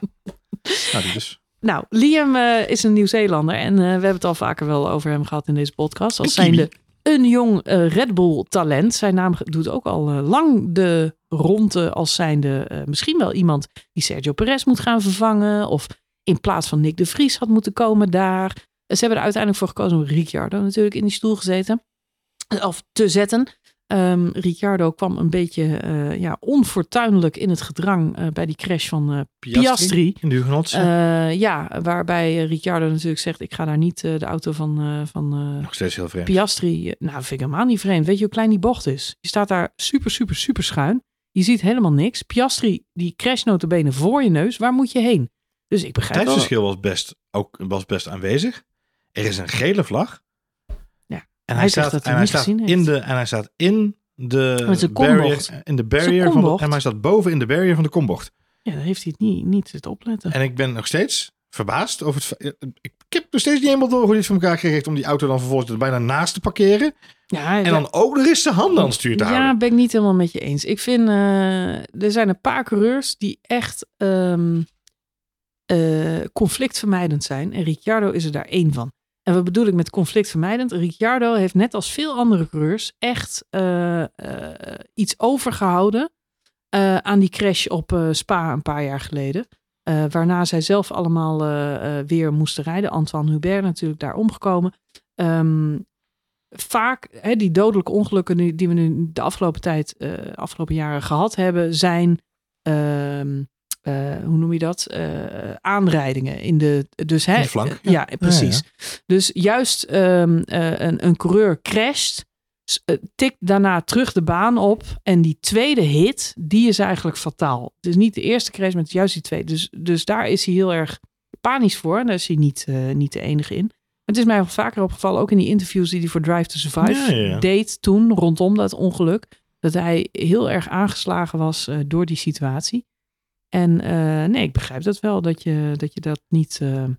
Nou, die dus. Nou, Liam eh, is een Nieuw-Zeelander en we hebben het al vaker wel over hem gehad in deze podcast. Als zijnde een jong eh, Red Bull talent. Zijn naam doet ook al eh, lang de ronde als zijnde eh, misschien wel iemand die Sergio Perez moet gaan vervangen. Of in plaats van Nick de Vries had moeten komen daar. Ze hebben er uiteindelijk voor gekozen om Ricciardo natuurlijk in die stoel gezeten. Of te zetten. Ehm, Ricciardo kwam een beetje eh, ja, onfortuinlijk in het gedrang eh, bij die crash van eh, Piastri. In de Hugenot's. Eh, ja, waarbij Ricciardo natuurlijk zegt: Ik ga daar niet de auto van, van Nog steeds heel vreemd. Piastri. nou, vind ik helemaal niet vreemd. Weet je hoe klein die bocht is? Je staat daar super, super, super schuin. Je ziet helemaal niks. Piastri, die crasht notabene voor je neus. Waar moet je heen? Dus ik Het begrijp wel. tijdsverschil was best, ook, was best aanwezig. Er is een gele vlag. En hij hij, staat, dat hij en hij staat in heeft. de en hij staat in de barrier, in de barrier van de, kombocht. en hij staat boven in de barrier van de kombocht. Ja, dan heeft hij het niet, niet zitten opletten. En ik ben nog steeds verbaasd over het. fe- Ik, ik heb nog steeds niet helemaal door hoe hij het voor elkaar gekregen om die auto dan vervolgens er bijna naast te parkeren. Ja, En dan ook nog eens zijn handen aan het stuur te Ja, houden. ben ik niet helemaal met je eens. Ik vind, eh, er zijn een paar coureurs die echt ehm, eh, conflictvermijdend zijn. En Ricciardo is er daar één van. En wat bedoel ik met conflictvermijdend? Ricciardo heeft net als veel andere coureurs echt eh, eh, iets overgehouden eh, aan die crash op Spa een paar jaar geleden. Waarna zij zelf allemaal weer moesten rijden. Antoine Hubert natuurlijk daar omgekomen. Ehm, vaak, hè, die dodelijke ongelukken die, we nu de afgelopen tijd, afgelopen jaren gehad hebben, zijn, ehm, eh, hoe noem je dat? Eh, aanrijdingen in de, dus hè, In de flank, ja, precies. Dus juist ehm, eh, een, een coureur crasht, tikt daarna terug de baan op en die tweede hit, die is eigenlijk fataal. Het is niet de eerste crash, maar het is juist die tweede. Dus, dus daar is hij heel erg panisch voor en daar is hij niet, niet de enige in. Het is mij al vaker opgevallen, ook in die interviews die hij voor Drive to Survive Ja, ja, ja. deed toen, rondom dat ongeluk, dat hij heel erg aangeslagen was eh, door die situatie. En eh, nee, ik begrijp dat wel, dat je dat, je dat niet eh, eh,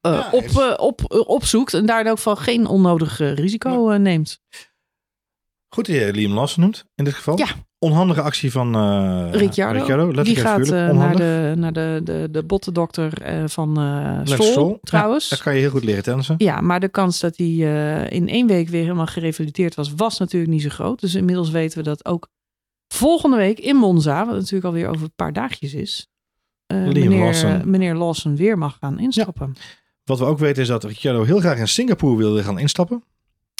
Ja, op, op, opzoekt en daar ook van geen onnodig risico neemt. Goed dat je Liam Lawson noemt in dit geval. Ja. Onhandige actie van Ricciardo, letterlijk Die gaat naar, de, naar de, de, de bottendokter van Stroll, Stroll. trouwens. Ja, daar kan je heel goed leren tennissen. Ja, maar de kans dat hij in één week weer helemaal gerevalideerd was, was natuurlijk niet zo groot. Dus inmiddels weten we dat ook volgende week in Monza, wat natuurlijk alweer over een paar dagjes is, eh, Liam meneer, Lawson. meneer Lawson weer mag gaan instappen. Wat we ook weten is dat Ricciardo heel graag in Singapore wilde gaan instappen.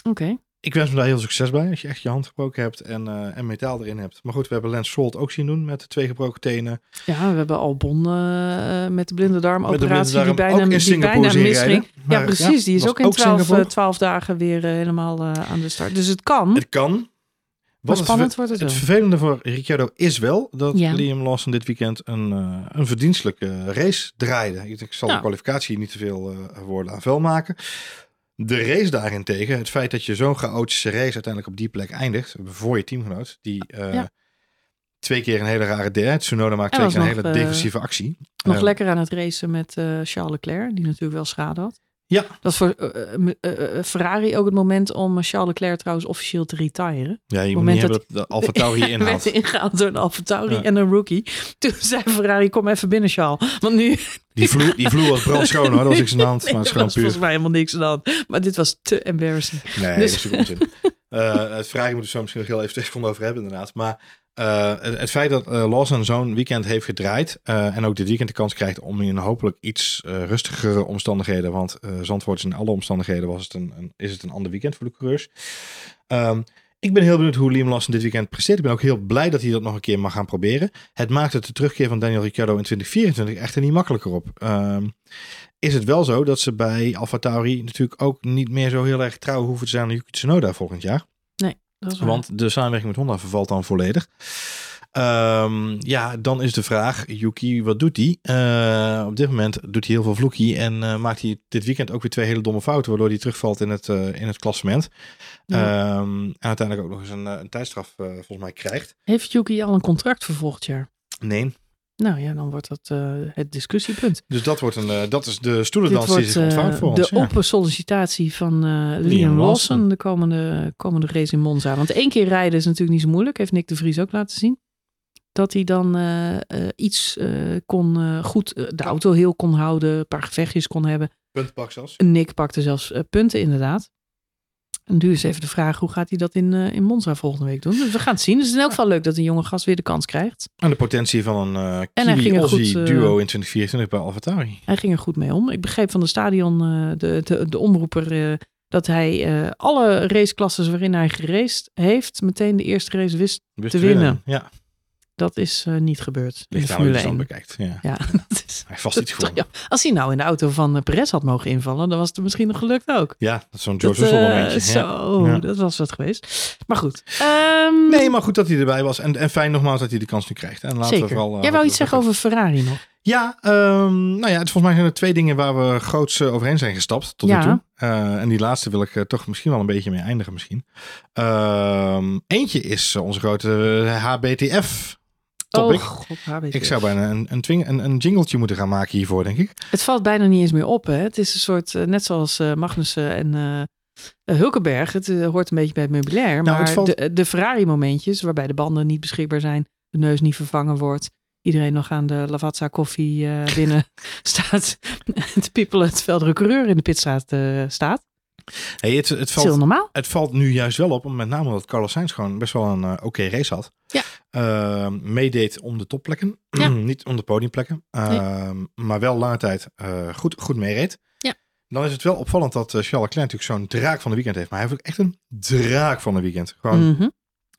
Oké. Ik wens me daar heel veel succes bij. Als je echt je hand gebroken hebt en, eh, en metaal erin hebt. Maar goed, we hebben Lance Stroll ook zien doen met de twee gebroken tenen. Ja, we hebben Albon eh met de blinde darm die ook bijna, in die bijna misging. Ja, precies. die is ook in 12, Singapore. eh, 12 dagen weer eh, helemaal eh, aan de start. Dus het kan. Het kan. Wat het spannend ver- wordt het Het vervelende voor Ricciardo is wel dat Ja. Liam Lawson dit weekend een, eh, een verdienstelijke race draaide. Ik, ik zal de kwalificatie niet te veel eh, woorden aan vuil maken. De race daarentegen, het feit dat je zo'n chaotische race uiteindelijk op die plek eindigt, voor je teamgenoot, die eh, Ja. twee keer een hele rare derde, Tsunoda maakt twee keer een nog, hele defensieve actie. Nog lekker aan het racen met Charles Leclerc, die natuurlijk wel schade had. Ja. Dat is voor eh, eh, eh, Ferrari ook het moment om Charles Leclerc trouwens officieel te retiren. Ja, je moet moment dat de Alfa Tauri inhaalt. werd ingehaald door een Alfa Tauri Ja. en een rookie. Toen zei Ferrari, kom even binnen Charles. Want nu Die vloer, die vloer was brandschoon hoor, dat was niks aan de hand. Nee, maar gewoon was volgens puur. mij helemaal niks aan de hand. Maar dit was te embarrassing. Nee, Dus- dat is natuurlijk onzin. Eh, het vragen moeten we zo misschien nog heel even seconden over hebben inderdaad. Maar eh, het, feit dat eh, Lawson zo'n weekend heeft gedraaid eh, en ook dit weekend de kans krijgt om in hopelijk iets rustigere omstandigheden, want Zandvoort is in alle omstandigheden was het een, een, is het een ander weekend voor de coureurs. Ehm, ik ben heel benieuwd hoe Liam Lawson dit weekend presteert. Ik ben ook heel blij dat hij dat nog een keer mag gaan proberen. Het maakt het de terugkeer van Daniel Ricciardo in 2024 echter niet makkelijker op. Ehm, is het wel zo dat ze bij Alfa Tauri natuurlijk ook niet meer zo heel erg trouw hoeven te zijn aan Yuki Tsunoda volgend jaar. Want de samenwerking met Honda vervalt dan volledig. Ehm, ja, dan is de vraag, Yuki, wat doet hij? Eh, op dit moment doet hij heel veel vloekie en eh, maakt hij dit weekend ook weer twee hele domme fouten, waardoor hij terugvalt in het, eh, in het klassement. Ja. Ehm, en uiteindelijk ook nog eens een, een tijdstraf volgens mij krijgt. Heeft Yuki al een contract voor volgend jaar? Nee, Nou ja, dan wordt dat eh, het discussiepunt. dus dat, wordt een, eh, dat is de stoelendans die zich ontvouwt eh, voor de ons. Ja. open sollicitatie van eh, Liam Lawson. De komende, komende race in Monza. Want één keer rijden is natuurlijk niet zo moeilijk. Heeft Nick de Vries ook laten zien. Dat hij dan iets kon goed de auto heel kon houden. Een paar gevechtjes kon hebben. Puntpak zelfs. Nick pakte zelfs punten inderdaad. En nu is even de vraag, hoe gaat hij dat in, eh, in Monza volgende week doen? Dus we gaan het zien. Dus het is in elk geval leuk dat een jonge gast weer de kans krijgt. En de potentie van een uh, En hij ging er Kiwi-Aussie goed, eh, duo in 2024 bij AlphaTauri. Hij ging er goed mee om. Ik begreep van de stadion, eh, de, de, de omroeper, eh, dat hij eh, alle raceklasses waarin hij geraced heeft, meteen de eerste race wist. Te winnen. winnen. Ja, Dat is eh, niet gebeurd in ligt je Formule de 1. stand bekijkt. Ja. Ja, dat is, Hij vast iets ja, als hij nou in de auto van eh, Perez had mogen invallen, dan was het misschien nog gelukt ook. Ja, dat is zo'n George Russell eh, momentje. ja. Zo, Ja. dat was wat geweest. Maar goed. ehm, Nee, maar goed dat hij erbij was. En, en fijn nogmaals dat hij de kans nu krijgt. En laten zeker. we vooral, Jij wou iets zeggen over Ferrari nog? Ja, ehm, nou ja, het, volgens mij zijn er twee dingen waar we groots eh, overheen zijn gestapt tot Ja. nu toe. En die laatste wil ik toch misschien wel een beetje mee eindigen misschien. Ehm, eentje is onze grote HBTF topic. Oh, god, ik zou bijna een, een, twing, een, een jingletje moeten gaan maken hiervoor, denk ik. Het valt bijna niet eens meer op. Hè? Het is een soort, eh, net zoals eh, Magnussen en eh, Hulkenberg. Het hoort een beetje bij het meubilair. Nou, maar het valt- de, de Ferrari-momentjes, waarbij de banden niet beschikbaar zijn, de neus niet vervangen wordt, iedereen nog aan de Lavazza koffie binnen staat te piepelen terwijl de coureur in de pitstraat staat. Hey, het, het, valt, normaal. het valt nu juist wel op, met name omdat Carlos Sainz gewoon best wel een eh, oké race had. Ja. Ehm, meedeed om de topplekken, Ja. niet om de podiumplekken. Ehm, Maar wel lange tijd eh, goed, goed meereed. Ja. Dan is het wel opvallend dat eh, Charles Leclerc natuurlijk zo'n draak van de weekend heeft. Maar hij heeft ook echt een draak van de weekend. Gewoon Mhm,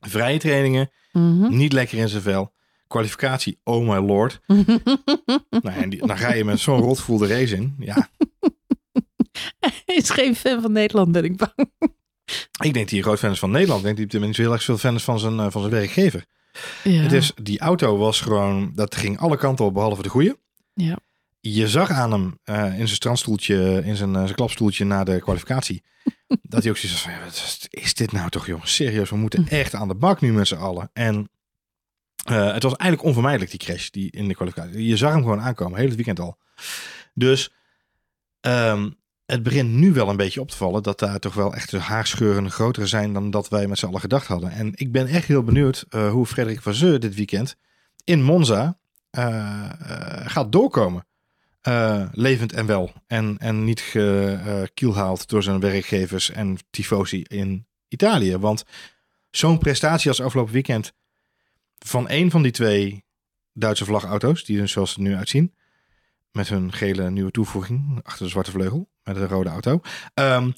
vrije trainingen, mhm. niet lekker in zijn vel. Kwalificatie, oh my lord. nou, en die, dan ga je met zo'n rotvoel de race in. Ja, Hij is geen fan van Nederland, ben ik bang. ik denk dat hij een groot fan is van Nederland. Ik denk dat hij tenminste heel erg veel fan is van zijn, eh, van zijn werkgever. Ja. Het is, die auto was gewoon, dat ging alle kanten op behalve de goede. Ja. Je zag aan hem eh, in zijn strandstoeltje, in zijn, eh, zijn klapstoeltje na de kwalificatie. dat hij ook zoiets van, ja, wat is- dit nou toch jongens, serieus, we moeten echt aan de bak nu met z'n allen. En het was eigenlijk onvermijdelijk die crash die in de kwalificatie. Je zag hem gewoon aankomen, heel het weekend al. Dus ehm, het begint nu wel een beetje op te vallen dat daar toch wel echt de haarscheuren groter zijn dan dat wij met z'n allen gedacht hadden. En ik ben echt heel benieuwd eh, hoe Frederik Vasseur dit weekend in Monza eh, eh, gaat doorkomen. Levend en wel. En, en niet gekielhaald door zijn werkgevers en tifosi in Italië. Want zo'n prestatie als afgelopen weekend van één van die twee Duitse vlagauto's, die dus zoals ze er nu uitzien, met hun gele nieuwe toevoeging achter de zwarte vleugel, met een rode auto. Ehm,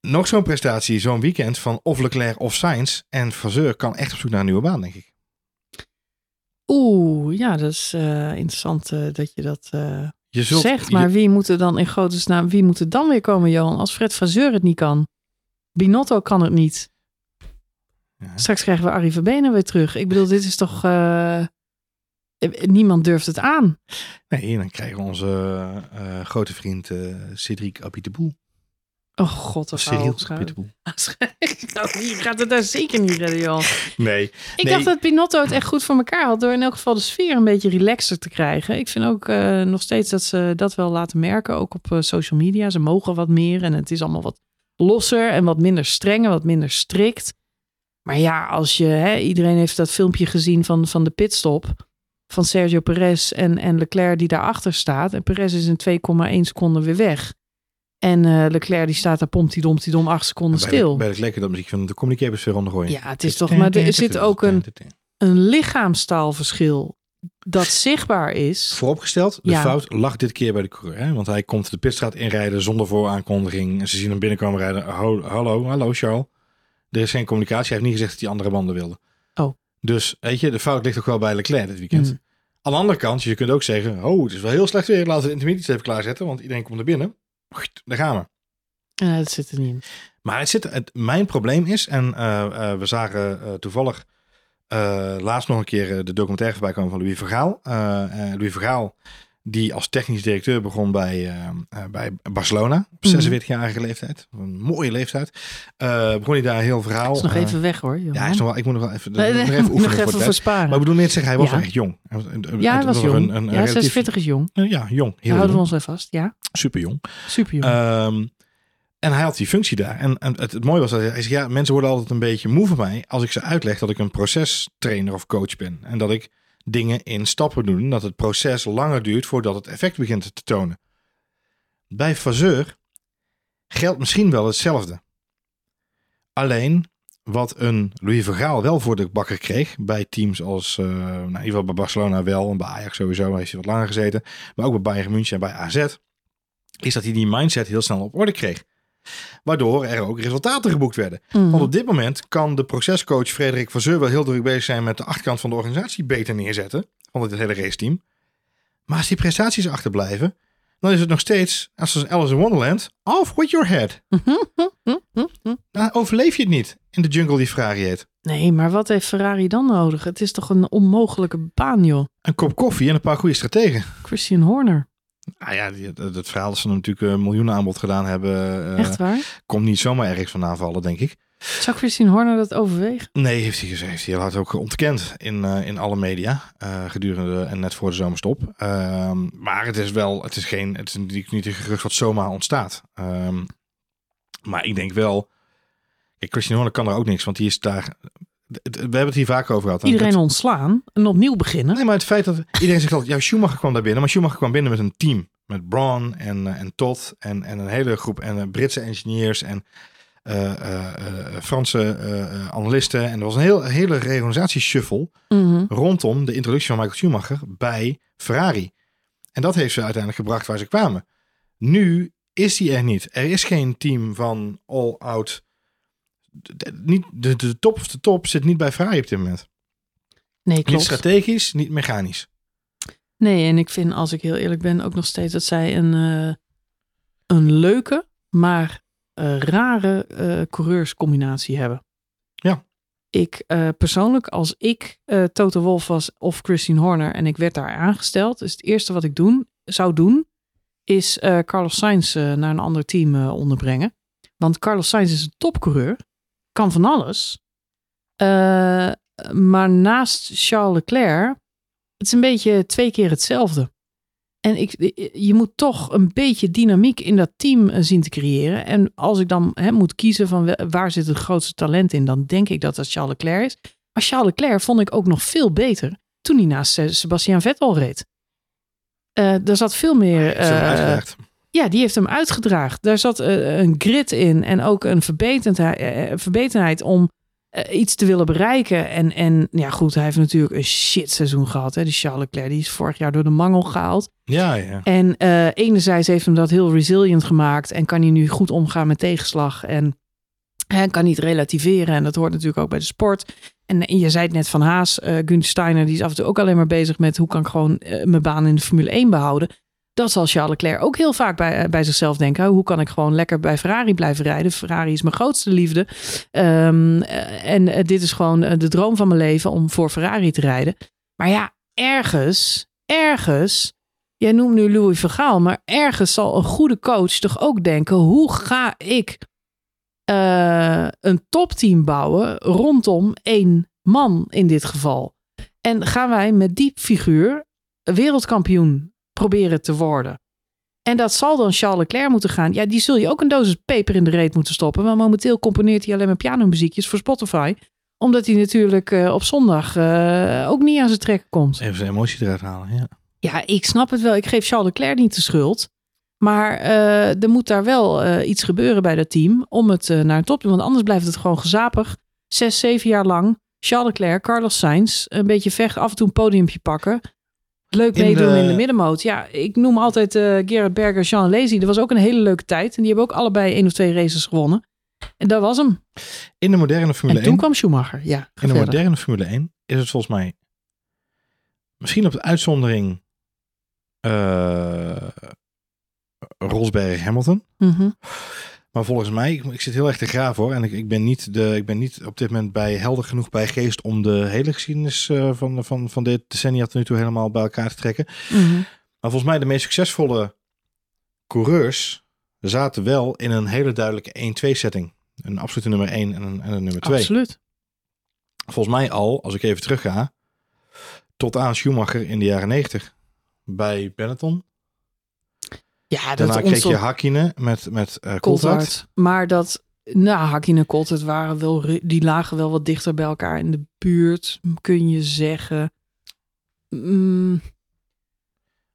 nog zo'n prestatie, zo'n weekend van of Leclerc of Sainz. En Vasseur kan echt op zoek naar een nieuwe baan, denk ik. Oeh, ja, dat is eh, interessant eh, dat je dat eh, Je zult, zegt. je- Maar wie moet er dan in grote naam, wie moet er dan weer komen, Johan? Als Fred Vasseur het niet kan. Binotto kan het niet. Ja. Straks krijgen we Arie Verbenen weer terug. Ik bedoel, dit is toch... eh, eh, niemand durft het aan. Nee, dan krijgen we onze eh, grote vriend eh, Cedric Abiteboul. Oh god, dat Cyril. Pitbull. Je gaat het daar zeker niet redden, joh. Nee. Ik nee. dacht dat Pinotto het echt goed voor elkaar had. Door in elk geval de sfeer een beetje relaxer te krijgen. Ik vind ook nog steeds dat ze dat wel laten merken. Ook op social media. Ze mogen wat meer. En het is allemaal wat losser. En wat minder streng. En wat minder strikt. Maar ja, als je... Hè, iedereen heeft dat filmpje gezien van, van de pitstop. Van Sergio Perez en, en Leclerc die daarachter staat. En Perez is in 2,1 seconden weer weg. En eh, Leclerc die staat daar pompt die dom, die dom acht seconden Bij stil. de, bij lekker dat muziek van de communicators weer ondergooien. Ja, het is toch... Maar er zit ook een een lichaamstaalverschil dat zichtbaar is. Vooropgesteld, de Ja. fout lag dit keer bij de coureur. Hè? Want hij komt de pitstraat inrijden zonder vooraankondiging. En ze zien hem binnenkomen rijden. Hallo, hallo Charles. Er is geen communicatie. Hij heeft niet gezegd dat hij andere banden wilde. Dus weet je, de fout ligt ook wel bij Leclerc dit weekend. Hmm. Aan de andere kant, je kunt ook zeggen... Oh, het is wel heel slecht weer. Laten we de intermediates even klaarzetten. Want iedereen komt er binnen. Daar gaan we. Ja, dat zit er niet in. Maar het zit, het, mijn probleem is, en eh, eh, we zagen eh, toevallig laatst nog een keer de documentaire voorbij komen van Louis Vergaal. Louis Vergaal, die als technisch directeur begon bij, eh, eh, bij Barcelona op Mhm. 46-jarige leeftijd. Een mooie leeftijd. Eh, begon hij daar heel verhaal. is nog even weg hoor. ja, hij is nog wel, ik moet nog wel even, Nee, nee, nog even nog oefenen even voor de tijd. versparen. Maar ik bedoel meer te zeggen, hij was Ja. nog echt jong. Hij ja, hij was nog jong. Een, een, ja, relatief- 46 is jong. ja, jong. Heel houden we ons even vast. Ja, Super jong. super jong. Ehm, en hij had die functie daar. En, en het, het mooie was dat hij hij zei: Ja, mensen worden altijd een beetje moe van mij als ik ze uitleg dat ik een procestrainer of coach ben. En dat ik dingen in stappen doe. en Dat het proces langer duurt voordat het effect begint te tonen. Bij Fazeur geldt misschien wel hetzelfde. Alleen wat een Louis Vergaal wel voor de bakker kreeg bij teams als, eh, nou, in ieder geval bij Barcelona wel en bij Ajax sowieso, heeft hij wat langer gezeten, maar ook bij Bayern München en bij AZ, is dat hij die mindset heel snel op orde kreeg. Waardoor er ook resultaten geboekt werden. Mhm. Want op dit moment kan de procescoach Frederik van Zeur wel heel druk bezig zijn met de achterkant van de organisatie beter neerzetten. Van het hele raceteam. Maar als die prestaties achterblijven, dan is het nog steeds, als een Alice in Wonderland, off with your head. Dan overleef je het niet in de jungle die Ferrari heet. Nee, maar wat heeft Ferrari dan nodig? Het is toch een onmogelijke baan, joh. Een kop koffie en een paar goede strategen. Christian Horner. Ah ja, het, verhaal dat ze natuurlijk een miljoenen aanbod gedaan hebben, eh, Echt waar? komt niet zomaar ergens van aanvallen, denk ik. Zou Christian Horner dat overwegen? Nee, heeft hij gezegd. Heeft hij hard ook ontkend in, eh, in alle media eh, gedurende en net voor de zomerstop. Ehm, maar het is wel, het is geen, het is natuurlijk niet een gerucht wat zomaar ontstaat. Ehm, maar ik denk wel, kijk, Christian Horner kan er ook niks, want die is daar. We hebben het hier vaak over gehad. Iedereen Dat- ontslaan en opnieuw beginnen. Nee, maar het feit dat iedereen zegt altijd, ja, Schumacher kwam daar binnen, maar Schumacher kwam binnen met een team. Met Braun en, eh, en Todd en, en een hele groep en eh, Britse engineers en eh, Franse analisten. En er was een heel, hele reorganisatieshuffle Mhm. rondom de introductie van Michael Schumacher bij Ferrari. En dat heeft ze uiteindelijk gebracht waar ze kwamen. Nu is die er niet. Er is geen team van all-out. Niet, de, de top of de top zit niet bij Ferrari op dit moment. Nee, Niet klopt. strategisch, niet mechanisch. Nee, en ik vind, als ik heel eerlijk ben, ook nog steeds dat zij een, eh, een leuke, maar eh, rare eh, coureurscombinatie hebben. Ja. Ik persoonlijk, als ik Toto Wolf was of Christine Horner en ik werd daar aangesteld, is het eerste wat ik doen, zou doen, is Carlos Sainz naar een ander team onderbrengen. Want Carlos Sainz is een topcoureur, kan van alles. Eh, maar naast Charles Leclerc het is een beetje twee keer hetzelfde. En ik, je moet toch een beetje dynamiek in dat team eh, zien te creëren. En als ik dan hè, moet kiezen van waar zit het grootste talent in, dan denk ik dat dat Charles Leclerc is. Maar Charles Leclerc vond ik ook nog veel beter toen hij naast Se- Sebastian Vettel reed. Eh daar zat veel meer. Heeft eh, ja, die heeft hem uitgedraagd. Daar zat eh, een grit in en ook een verbetenheid, eh, verbetenheid om eh, iets te willen bereiken. En, en ja, goed, hij heeft natuurlijk een shit seizoen gehad. Hè? Die Charles Leclerc, die is vorig jaar door de mangel gehaald. Ja, ja. En eh, enerzijds heeft hem dat heel resilient gemaakt en kan hij nu goed omgaan met tegenslag en hij kan niet relativeren. En dat hoort natuurlijk ook bij de sport. En, je zei het net van Haas, eh Gunther Steiner, die is af en toe ook alleen maar bezig met hoe kan ik gewoon eh, mijn baan in de Formule 1 behouden. Dat zal Charles Leclerc ook heel vaak bij, eh, bij zichzelf denken. Hoe kan ik gewoon lekker bij Ferrari blijven rijden? Ferrari is mijn grootste liefde. Ehm, eh, en eh, dit is gewoon de droom van mijn leven om voor Ferrari te rijden. Maar ja, ergens, ergens jij noemt nu Louis Vergaal, maar ergens zal een goede coach toch ook denken: hoe ga ik een topteam bouwen rondom één man in dit geval? En gaan wij met die figuur wereldkampioen proberen te worden? En dat zal dan Charles Leclerc moeten gaan. Ja, die zul je ook een dosis peper in de reet moeten stoppen. Want momenteel componeert hij alleen maar pianomuziekjes voor Spotify. Omdat hij natuurlijk uh, op zondag uh, ook niet aan zijn trekken komt. Even zijn emotie eruit halen, ja. Ja, ik snap het wel. Ik geef Charles Leclerc niet de schuld. Maar uh, er moet daar wel iets gebeuren bij dat team om het naar een top te doen. Want anders blijft het gewoon gezapig. Zes, zeven jaar lang. Charles Leclerc, Carlos Sainz. Een beetje vechten, af en toe een podiumpje pakken. Leuk meedoen in de, in de middenmoot. Ja, ik noem altijd uh, Gerard Berger, Jean Lazy. Dat was ook een hele leuke tijd. En die hebben ook allebei één of twee races gewonnen. En dat was hem. In de moderne Formule en 1. toen kwam Schumacher, ja. In de moderne Formule 1 is het volgens mij misschien op de uitzondering uh, Rosberg Hamilton. Mm -hmm. Maar volgens mij, ik, ik, zit heel erg te graven hoor. En ik, ik, ben niet de, ik ben niet op dit moment bij helder genoeg bij geest om de hele geschiedenis uh, van, van, van dit decennia tot nu toe helemaal bij elkaar te trekken. Mm -hmm. Maar volgens mij de meest succesvolle coureurs zaten wel in een hele duidelijke 1-2 setting. Een absolute nummer 1 en een, en een nummer 2. Absoluut. Volgens mij al, als ik even terug ga, tot aan Schumacher in de jaren 90 bij Benetton. Ja, dat Daarna kreeg je Hakkinen met, met uh, Coulthard. Maar dat, nou, Hakkinen en Coulthard waren wel, die lagen wel wat dichter bij elkaar in de buurt, kun je zeggen. Mm,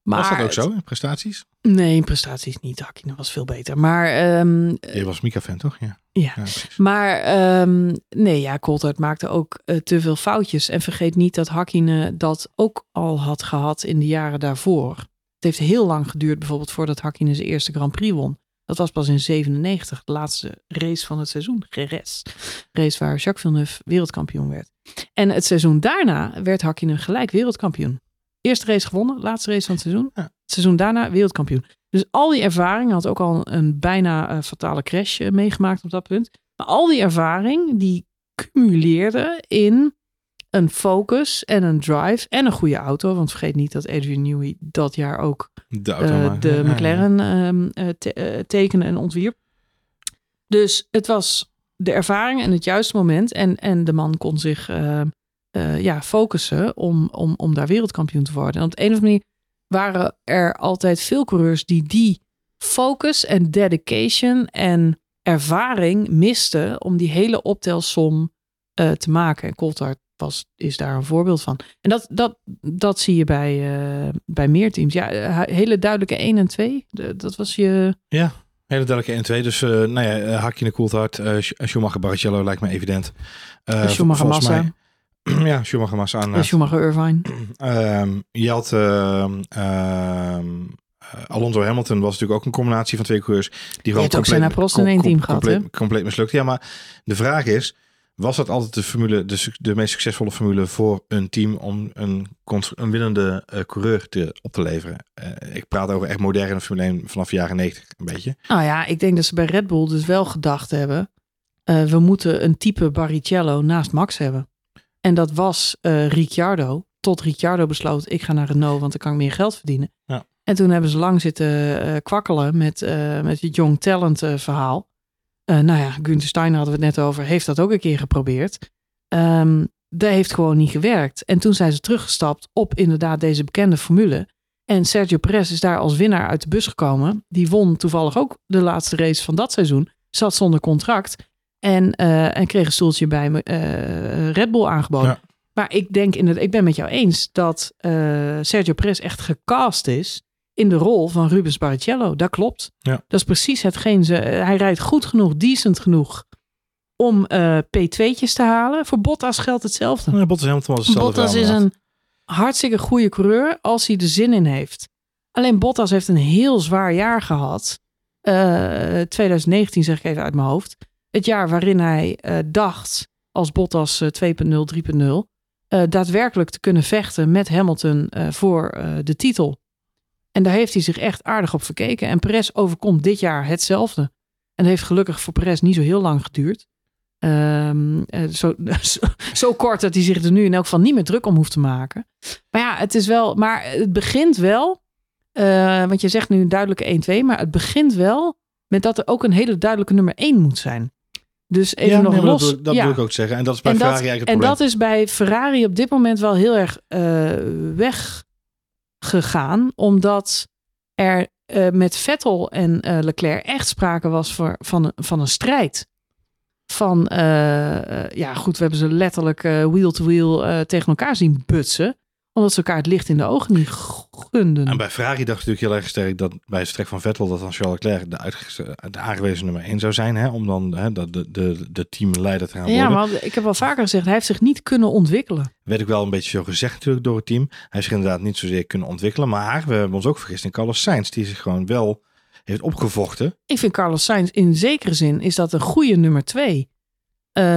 maar was dat ook zo in prestaties? Nee, in prestaties niet. Hakkinen was veel beter. Maar... Um, je was Mika-fan, toch? Ja. Ja, ja maar um, nee, ja, Coulthard maakte ook uh, te veel foutjes. En vergeet niet dat Hakkinen dat ook al had gehad in de jaren daarvoor. Het heeft heel lang geduurd bijvoorbeeld voordat Hakkinen zijn eerste Grand Prix won. Dat was pas in 97, de laatste race van het seizoen, GRS. Race waar Jacques Villeneuve wereldkampioen werd. En het seizoen daarna werd Hakkinen gelijk wereldkampioen. Eerste race gewonnen, laatste race van het seizoen. Het seizoen daarna wereldkampioen. Dus al die ervaring had ook al een bijna uh, fatale crash uh, meegemaakt op dat punt. Maar al die ervaring die cumuleerde in een focus en een drive en een goede auto. Want vergeet niet dat Adrian Newey dat jaar ook de, uh, de ja, McLaren. Uh, te, uh, tekende en ontwierp. Dus het was de ervaring en het juiste moment. En, en de man kon zich ja, focussen om, om, om daar wereldkampioen te worden. En op de een of andere manier waren er altijd veel coureurs die die focus en dedication en ervaring misten om die hele optelsom te maken. En Coulthard was, is daar een voorbeeld van. En dat, dat, dat zie je bij, uh, bij meer teams. Ja, hele duidelijke 1 en 2. De, dat was je. Ja, hele duidelijke 1 en 2. Dus uh, nou ja, Hakje de Coulthard, uh, Schumacher Barrichello lijkt me evident. Uh, Schumacher Massa. Mij, ja, Schumacher Massa aan. Schumacher Irvine. Um, je had um, Alonso Hamilton was natuurlijk ook een combinatie van twee coureurs. Die gewoon compleet, ook Prost in één team gehad. Compleet, compleet mislukt. Ja, maar de vraag is was dat altijd de formule, de, de meest succesvolle formule voor een team om een, een winnende uh, coureur te, op te leveren? Uh, ik praat over echt moderne Formule 1 vanaf de jaren 90 een beetje. Nou ja, ik denk dat ze bij Red Bull dus wel gedacht hebben, uh, we moeten een type Barrichello naast Max hebben. En dat was Ricciardo. Tot Ricciardo besloot, ik ga naar Renault, want dan kan ik meer geld verdienen. Ja. En toen hebben ze lang zitten kwakkelen met, met het Young Talent verhaal. Uh, nou ja, Gunther Steiner hadden we het net over, heeft dat ook een keer geprobeerd. Um, dat heeft gewoon niet gewerkt. En toen zijn ze teruggestapt op inderdaad deze bekende formule. En Sergio Perez is daar als winnaar uit de bus gekomen. Die won toevallig ook de laatste race van dat seizoen. Zat zonder contract. En, uh, en kreeg een stoeltje bij uh, Red Bull aangeboden. Ja. Maar ik denk inderdaad, ik ben met jou eens dat Sergio Perez echt gecast is in de rol van Rubens Barrichello. Dat klopt. Ja. Dat is precies hetgeen ze. Hij rijdt goed genoeg, decent genoeg om uh, P2'tjes te halen. Voor Bottas geldt hetzelfde. Ja, Bottas, was hetzelfde Bottas is een hartstikke goede coureur als hij er zin in heeft. Alleen Bottas heeft een heel zwaar jaar gehad. Uh, 2019 zeg ik even uit mijn hoofd. Het jaar waarin hij uh, dacht als Bottas 2.0, 3.0 daadwerkelijk te kunnen vechten met Hamilton voor de titel. En daar heeft hij zich echt aardig op verkeken. En Perez overkomt dit jaar hetzelfde. En dat heeft gelukkig voor Perez niet zo heel lang geduurd. Um, zo, zo, zo, kort dat hij zich er nu in elk geval niet meer druk om hoeft te maken. Maar ja, het is wel. Maar het begint wel Eh, want je zegt nu een duidelijke 1-2, maar het begint wel met dat er ook een hele duidelijke nummer 1 moet zijn. Dus even ja, nog nee, los. Dat, wil- dat ja. wil ik ook zeggen. En dat is bij En dat- Ferrari eigenlijk En het probleem. dat is bij Ferrari op dit moment wel heel erg eh, weggegaan. Omdat er eh, met Vettel en eh, Leclerc echt sprake was voor, van, van een strijd. Van, eh, ja goed, we hebben ze letterlijk wheel-to-wheel eh, tegen elkaar zien butsen. Omdat ze elkaar het licht in de ogen niet gunden. En bij Ferrari dacht ik natuurlijk heel erg sterk dat bij het vertrek van Vettel dat dan Charles Leclerc de, uitge- de aangewezen nummer 1 zou zijn. Hè, om dan hè, de, de, de, de teamleider te gaan worden. ja, maar ik heb al vaker gezegd, hij heeft zich niet kunnen ontwikkelen. Werd ook wel een beetje zo gezegd natuurlijk door het team. Hij heeft zich inderdaad niet zozeer kunnen ontwikkelen. Maar we hebben ons ook vergist in Carlos Sainz. Die zich gewoon wel heeft opgevochten. Ik vind Carlos Sainz in zekere zin is dat een goede nummer twee. Eh, Ja,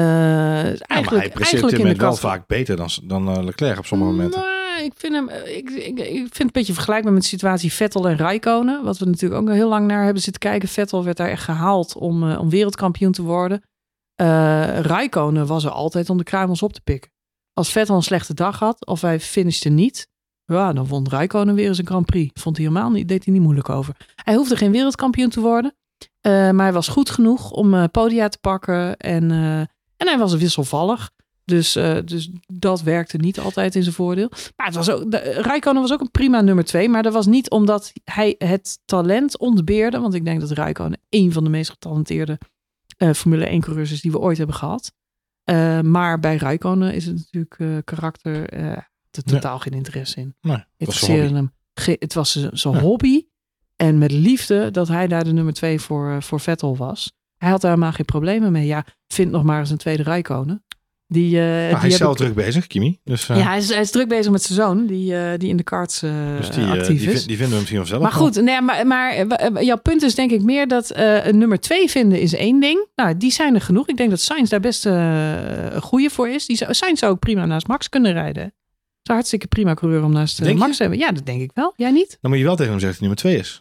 maar eigenlijk, hij presteert eigenlijk in de met wel vaak beter dan, dan eh, Leclerc op sommige momenten. Ik vind hem, eh, ik, ik, ik vind het een beetje vergelijkbaar met de situatie Vettel en Raikkonen. Wat we natuurlijk ook al heel lang naar hebben zitten kijken. Vettel werd daar echt gehaald om, eh, om wereldkampioen te worden. Eh Raikkonen was er altijd om de kruimels op te pikken. Als Vettel een slechte dag had of hij finishte niet. Ja, dan won Raikkonen weer eens een Grand Prix. Vond hij helemaal niet, deed hij niet moeilijk over. Hij hoefde geen wereldkampioen te worden. maar hij was goed genoeg om eh, podia te pakken. En, en hij was wisselvallig. Dus, eh, dus dat werkte niet altijd in zijn voordeel. Maar het was ook, de, Rijkonen was ook een prima nummer twee. Maar dat was niet omdat hij het talent ontbeerde. Want ik denk dat Rijkonen één van de meest getalenteerde eh, Formule 1 coureurs is die we ooit hebben gehad. Eh, maar bij Rijkonen is het natuurlijk karakter er totaal geen interesse in. Nee, was zijn hem. ge- het was zijn hobby. En met liefde dat hij daar de nummer twee voor, voor Vettel was. Hij had daar helemaal geen problemen mee. Ja, vind nog maar eens een tweede Rijkonen. Die, eh, Maar die hij is zelf druk bezig, Kimi. Dus, eh, ja, hij is, hij is druk bezig met zijn zoon, die, eh, die in de karts dus die, actief die, is. die vinden we misschien wel zelf. maar goed, nee, maar, maar jouw punt is denk ik meer dat een nummer twee vinden is één ding. Nou, die zijn er genoeg. Ik denk dat Sainz daar best een goede voor is. Die zou, Sainz zou ook prima naast Max kunnen rijden. Zou hartstikke prima coureur om naast Max te hebben. Ja, dat denk ik wel. Jij niet? Dan moet je wel tegen hem zeggen dat hij nummer 2 is.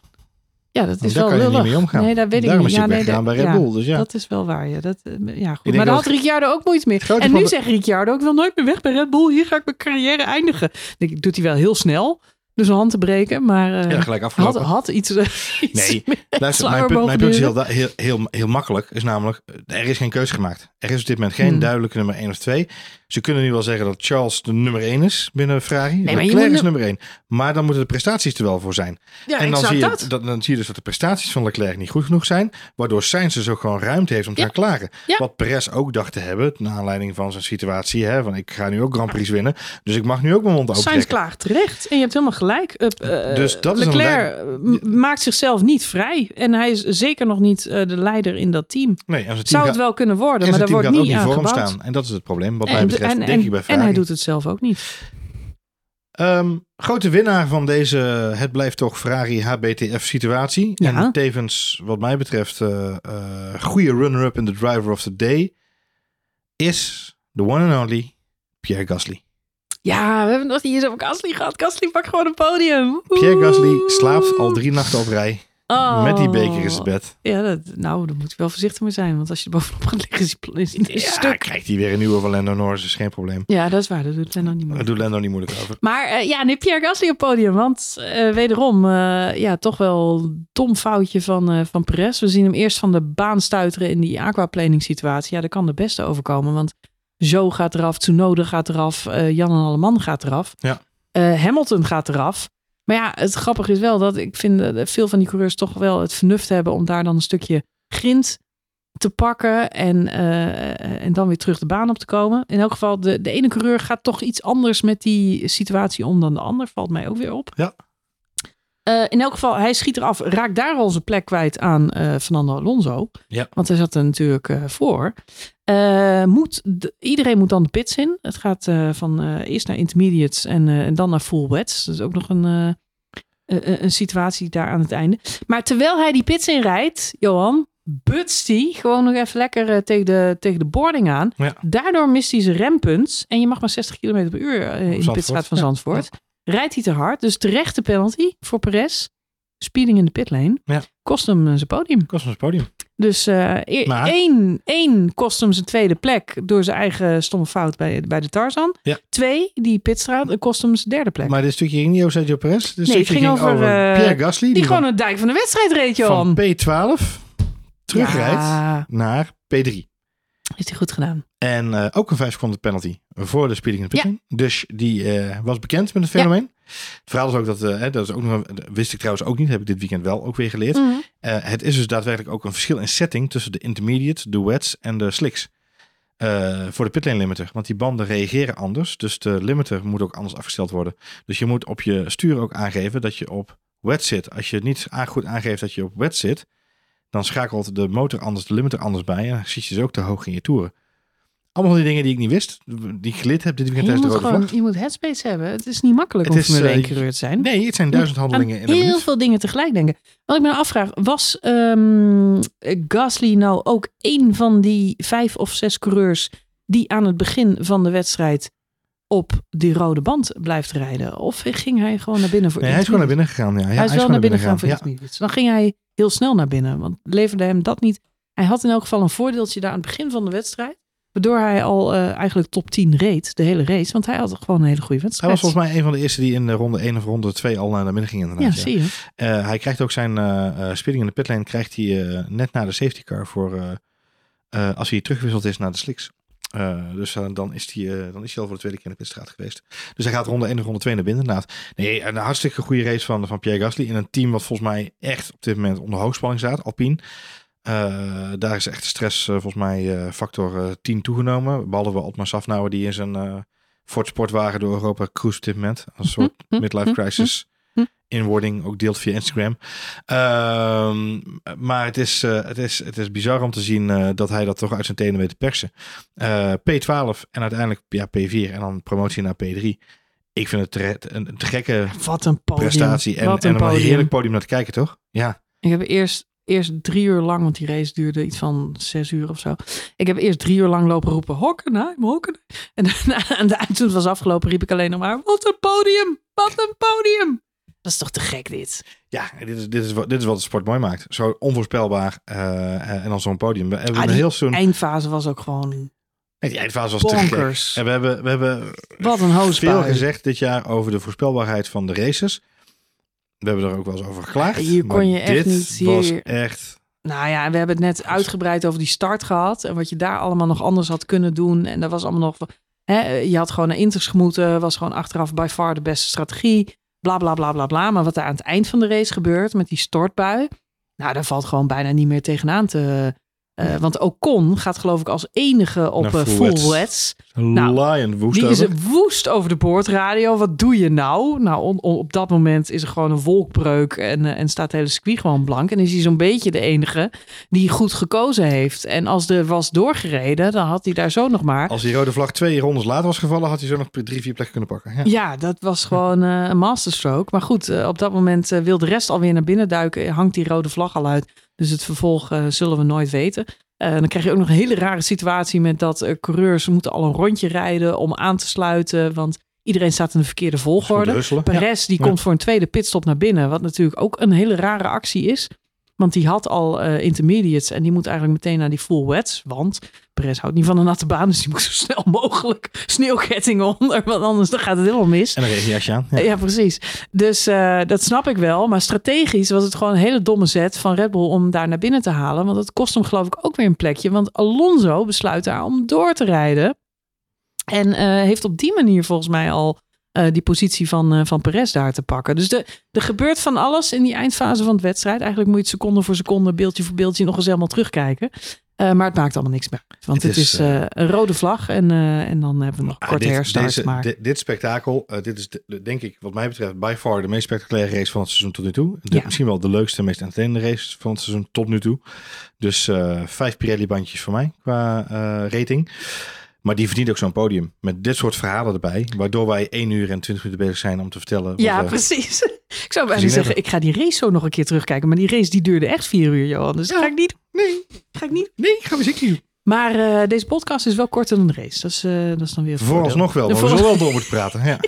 Ja, dat is daar wel kan je niet mee omgaan. Nee, dat weet ik niet. is ja, nee, dat- bij Red Bull. Dus ja. Dat is wel waar. Ja, dat, eh, ja, goed. Maar daar dat- had Ricciardo ook moeite mee. Grote En nu zegt Ricciardo, ik wil nooit meer weg bij Red Bull. Hier ga ik mijn carrière eindigen. ik, doet hij wel heel snel. Dus een hand te breken. Maar eh, ja, gelijk had, had iets, eh, iets Nee, Luister, mijn punt, mijn punt is heel, heel, heel, heel makkelijk. Is namelijk, eh, er is geen keuze gemaakt. Er is op dit moment geen Hmm. duidelijke nummer 1 of 2. Ze kunnen nu wel zeggen dat Charles de nummer 1 is binnen Ferrari. maar je Leclerc is nu- nummer 1. Maar dan moeten de prestaties er wel voor zijn. Ja, en dan zie, je, dat. dat, dan zie je dus dat de prestaties van Leclerc niet goed genoeg zijn. Waardoor Sainz dus ook gewoon ruimte heeft om te Ja. gaan klagen. Ja. Wat Perez ook dacht te hebben. Naar aanleiding van zijn situatie. Hè, van ik ga nu ook Grand Prix winnen. Dus ik mag nu ook mijn mond open Sainz klaagt terecht. En je hebt helemaal gelijk. Eh, eh, Dus dat is een Leclerc eh, maakt zichzelf niet vrij. En hij is zeker nog niet de leider in dat team. Nee, en Zou gaat- het wel kunnen worden, en maar daar wordt niet hem aangebouwd. staan. En dat is het probleem wat mij En, betreft. en, denk en, ik bij en Ferrari. hij doet het zelf ook niet. Ehm, grote winnaar van deze Het blijft toch Ferrari HBTF situatie. Ja. En tevens, wat mij betreft, goede runner-up in de driver of the day. Is the one and only Pierre Gasly. Ja, we hebben nog niet eens over Gasly gehad. Gasly pakt gewoon een podium. Pierre. Gasly slaapt al drie nachten op rij. Oh. Met die beker in zijn bed. Ja, dat, nou, daar moet je wel voorzichtig mee zijn. Want als je er bovenop gaat liggen, is hij een Ja, stuk. krijgt hij weer een nieuwe van Lando Norris. is geen probleem. Ja, dat is waar. Dat doet Lando niet Daar meer. doet Lando niet moeilijk over. Maar eh, ja, nu Pierre Gasly op podium. Want eh, wederom, eh, ja, toch wel dom foutje van, van Perez. We zien hem eerst van de baan stuiteren in die aquaplaning situatie. Ja, dat kan de beste overkomen. Want Zo gaat eraf, Tsunoda gaat eraf, eh, Jan en Alleman gaat eraf. Ja. Eh, Hamilton gaat eraf. Maar ja, het grappige is wel dat ik vind dat veel van die coureurs toch wel het vernuft hebben om daar dan een stukje grind te pakken en, eh, en dan weer terug de baan op te komen. In elk geval, de, de ene coureur gaat toch iets anders met die situatie om dan de ander. Valt mij ook weer op. Ja. In elk geval, hij schiet eraf, raakt daar al zijn plek kwijt aan eh, Fernando Alonso. Ja. Want hij zat er natuurlijk voor. Eh, moet de- iedereen moet dan de pits in. Het gaat eh, van eh, eerst naar intermediates en, en dan naar full wets. Dat is ook nog een, een, een situatie daar aan het einde. Maar terwijl hij die pits in rijdt, Johan, butst hij gewoon nog even lekker tegen, de, tegen de boarding aan. Ja. Daardoor mist hij zijn rempunt. En je mag maar 60 km per uur in de pitstraat van ja. Zandvoort. Rijdt hij te hard. Dus terechte penalty voor Perez. Speeding in de pitlane. Ja. Kost hem zijn podium. Kost ons het podium. Dus Maar- één, één kost hem zijn tweede plek door zijn eigen stomme fout bij, bij de Tarzan. Ja. Twee, die pitstraat, kost hem zijn derde plek. Maar dit stukje ging niet over Sergio Perez. Dit Nee, het ging over, eh, Pierre Gasly. die, Die, gewoon een dijk van de wedstrijd reed, Johan. van P12 terugrijdt Ja, naar P3. heeft hij goed gedaan. En eh, ook een 5 seconden penalty voor de speeding in de pitting. Dus die was bekend met het fenomeen. Het verhaal is ook dat, eh, hè, dat is ook nog een, wist ik trouwens ook niet, heb ik dit weekend wel ook weer geleerd. Mhm. Eh, het is dus daadwerkelijk ook een verschil in setting tussen de intermediate, de wets en de slicks. Eh, voor de pitlane limiter. Want die banden reageren anders. Dus de limiter moet ook anders afgesteld worden. Dus je moet op je stuur ook aangeven dat je op wet zit. Als je niet goed aangeeft dat je op wet zit, dan schakelt de motor anders, de limiter anders bij. En dan zit je dus ook te hoog in je toeren. Allemaal die dingen die ik niet wist, die ik geleerd heb dit weekend tijdens de rode gewoon, vlag. je moet headspace hebben. Het is niet makkelijk Het om Formule eh, 1 coureur te zijn. Nee, het zijn duizend handelingen in heel veel dingen tegelijk denken. Wat ik me nou afvraag, was ehm, Gasly nou ook een van die vijf of zes coureurs die aan het begin van de wedstrijd op die rode band blijft rijden? Of ging hij gewoon naar binnen voor Nee, hij is gewoon naar binnen gegaan. Ja, hij is wel naar binnen gegaan voor Ja. Dan ging hij heel snel naar binnen, want leverde hem dat niet. Hij had in elk geval een voordeeltje daar aan het begin van de wedstrijd. Waardoor hij al eh, eigenlijk top 10 reed, de hele race. Want hij had gewoon een hele goede Hij wedstrijd. was volgens mij een van de eerste die in de ronde 1 of ronde 2 al naar binnen ging ja, inderdaad. ja. zie je. Eh, hij krijgt ook zijn speeding in de pitlane krijgt hij net na de safety car voor als hij terugwisseld is naar de slicks. Dus dan, is hij, dan is hij al voor de tweede keer in de pitstraat geweest. Dus hij gaat ronde 1 of ronde 2 naar binnen inderdaad. Nee, een hartstikke goede race van, van Pierre Gasly. In een team wat volgens mij echt op dit moment onder hoogspanning staat. Alpine. Eh, daar is echt de stress eh, volgens mij eh, factor eh, 10 toegenomen. Behalve Otmar Safnauer die in zijn eh Ford Sportwagen door Europa cruise op dit moment. Als een soort Hm, hm, midlife hm, crisis hm. inwording. Ook deelt via Instagram. Ehm, maar het is, eh, het, is, het is bizar om te zien eh, dat hij dat toch uit zijn tenen weet te persen. Eh, P12 en uiteindelijk ja, P4 en dan promotie naar P3. Ik vind het te, een te gekke Wat een podium. prestatie. En, Wat en een een heerlijk podium naar te kijken, toch? Ja. Ik heb eerst, eerst drie uur lang, want die race duurde iets van zes uur of zo. Ik heb eerst drie uur lang lopen roepen, Hockenheim, Hockenheim. En aan de eind toen het was afgelopen, riep ik alleen nog maar, wat een podium, wat een podium. Dat is toch te gek dit? Ja, dit is, dit, is wat, dit is wat de sport mooi maakt. Zo onvoorspelbaar eh, en dan zo'n podium. We hebben Ah, heel seizoen... Eindfase was ook gewoon die eindfase was te gek. En we hebben, we hebben Wat een veel gezegd dit jaar over de voorspelbaarheid van de races. We hebben er ook wel eens over geklaagd. Hier kon je echt dit niet- was echt... Nou ja, we hebben het net uitgebreid over die start gehad. En wat je daar allemaal nog anders had kunnen doen. En dat was allemaal nog... Hè, je had gewoon naar Inters gemoeten. Was gewoon achteraf by far de beste strategie. Bla, bla, bla, bla, bla. Maar wat er aan het eind van de race gebeurt met die stortbui. Nou, daar valt gewoon bijna niet meer tegenaan te... eh, want Ocon gaat geloof ik als enige op eh, full full wets. Nou, Lion woest Die is over. woest over de boordradio. Wat doe je nou? Nou, on- on- op dat moment is er gewoon een wolkbreuk en, eh, en staat de hele circuit gewoon blank. En is hij zo'n beetje de enige die goed gekozen heeft. En als er was doorgereden, dan had hij daar zo nog maar. Als die rode vlag twee rondes later was gevallen, had hij zo nog drie, vier plekken kunnen pakken. Ja. Ja, dat was gewoon een masterstroke. Maar goed, op dat moment wil de rest alweer naar binnen duiken. Hangt die rode vlag al uit. Dus het vervolg eh, zullen we nooit weten. Eh, dan krijg je ook nog een hele rare situatie met dat eh, coureurs moeten al een rondje rijden om aan te sluiten. Want iedereen staat in de verkeerde volgorde. Perez die Ja. komt voor een tweede pitstop naar binnen. Wat natuurlijk ook een hele rare actie is. Want die had al eh, intermediates en die moet eigenlijk meteen naar die full wets. Want Perez houdt niet van een natte baan, dus die moet zo snel mogelijk sneeuwkettingen onder. Want anders dan gaat het helemaal mis. En een regenjasje aan. Ja. Ja, precies. Dus eh, dat snap ik wel. Maar strategisch was het gewoon een hele domme zet van Red Bull om daar naar binnen te halen. Want het kost hem geloof ik ook weer een plekje. Want Alonso besluit daar om door te rijden. En eh, heeft op die manier volgens mij al eh, die positie van, eh, van Perez daar te pakken. Dus de, er gebeurt van alles in die eindfase van de wedstrijd. Eigenlijk moet je het seconde voor seconde, beeldje voor beeldje nog eens helemaal terugkijken. Eh, maar het maakt allemaal niks meer. Want Het is, een rode vlag en, en dan hebben we nog Ah, korte dit, herstart. deze- maar dit, dit spektakel, dit is de- de- denk ik wat mij betreft by far de meest spectaculaire race van het seizoen tot nu toe. De- Ja. Misschien wel de leukste en meest entertainende race van het seizoen tot nu toe. Dus vijf Pirelli bandjes voor mij qua rating. Maar die verdient ook zo'n podium met dit soort verhalen erbij. Waardoor wij 1 uur en 20 minuten bezig zijn om te vertellen. wat Ja, we- precies. Ik zou bijna zeggen, hebben. ik ga die race zo nog een keer terugkijken. Maar die race die duurde echt vier uur, Johan. Dus Ja. ga ik niet. Nee, Ga ik niet. nee, gaan we zeker niet doen. Maar eh, deze podcast is wel korter dan de race. Dat is, eh, dat is dan weer Vooralsnog wel, we zullen wel door moeten praten. Ja.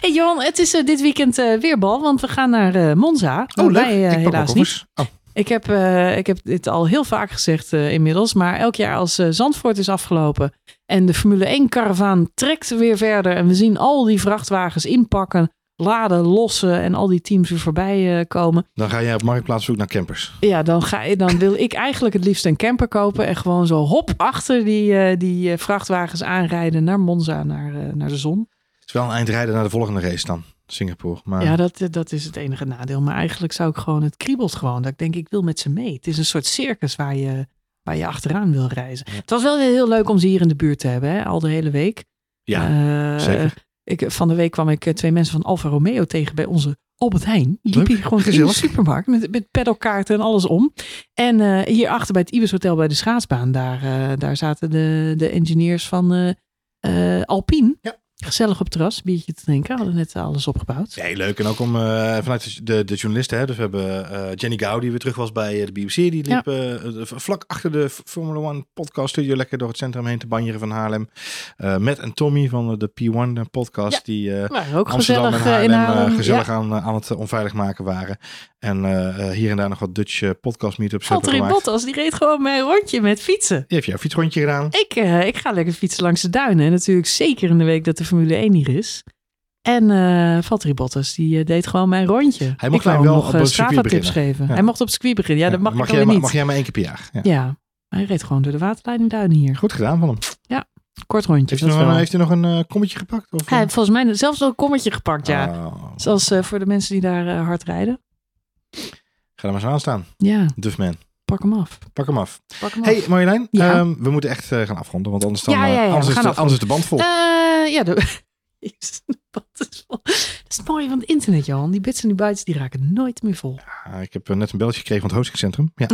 Hey Johan, het is eh, dit weekend weer bal, want we gaan naar Monza. Oh, leuk. Wij, helaas niet. Oh, Ik heb, eh, ik heb dit al heel vaak gezegd eh, inmiddels. Maar elk jaar als eh, Zandvoort is afgelopen. En de Formule 1 karavaan trekt weer verder. En we zien al die vrachtwagens inpakken, laden, lossen. En al die teams weer voorbij komen. Dan ga jij op marktplaats zoeken naar campers. Ja, dan, ga, je- dan wil ik eigenlijk het liefst een camper kopen. En gewoon zo hop achter die, die vrachtwagens aanrijden naar Monza, naar, naar de zon. Het is wel een eindrijden naar de volgende race dan. Singapore. Maar Ja, dat, dat is het enige nadeel. Maar eigenlijk zou ik gewoon, het kriebelt gewoon. Dat ik denk, ik wil met ze mee. Het is een soort circus waar je, waar je achteraan wil reizen. Ja. Het was wel weer heel leuk om ze hier in de buurt te hebben, hè? al de hele week. ja, Eh, zeker. Ik, van de week kwam ik eh, twee mensen van Alfa Romeo tegen bij onze Albert Heijn. Leuk, liepen hier gewoon in gezellig. de supermarkt met, met pedalkaarten en alles om. En eh hier achter bij het Ibis Hotel bij de schaatsbaan, daar, daar zaten de, de engineers van Alpine. Ja. Gezellig op het terras, biertje te drinken. Hadden net alles opgebouwd. Heel leuk. En ook om eh, vanuit de, de journalisten. Hè, dus we hebben eh, Jenny Gau, die weer terug was bij eh, de BBC. Die liep vlak achter de Formula One podcast studio lekker door het centrum heen te banjeren van Haarlem. Matt en Tommy van de P1 podcast. Ja. Die ook Amsterdam gezellig en in Haarlem Haarlem. gezellig Ja. aan, aan het onveilig maken waren. En eh, eh, hier en daar nog wat Dutch eh, podcast meetups hebben gemaakt. Bottas, die reed gewoon mijn rondje met fietsen. Die heeft jouw fietsrondje gedaan. Ik, ik ga lekker fietsen langs de duinen. En natuurlijk zeker in de week dat de Formule 1 hier is. En eh Valtteri Bottas, die deed gewoon mijn rondje. Hij mocht mij wel nog op Strava-tips beginnen. geven. Ja. Hij mocht op circuit beginnen. Ja, dat mag, mag, ik jij, niet. mag jij maar één keer per jaar. Ja. Ja, hij reed gewoon door de waterleiding duinen hier. Goed gedaan van hem. Kort rondje. Heeft hij dat nog, heeft hij nog een kommetje gepakt? Of, Hij heeft volgens mij zelfs nog een kommetje gepakt, ja. Oh. Zoals voor de mensen die daar hard rijden. Ga er maar eens aan staan. Ja, Dufman. pak hem af. Pak hem af. Pak hem Hey af. Marjolein, Ja. ehm, we moeten echt eh, gaan afronden, want anders, dan, Ja, eh, ja, ja, anders, we is, de, anders is de band vol. Eh, ja, de... Band is vol. Dat is het mooie van het internet, Johan. Die bits en die bytes, die raken nooit meer vol. Ah, ik heb eh, net een belletje gekregen van het hostingcentrum. Ja,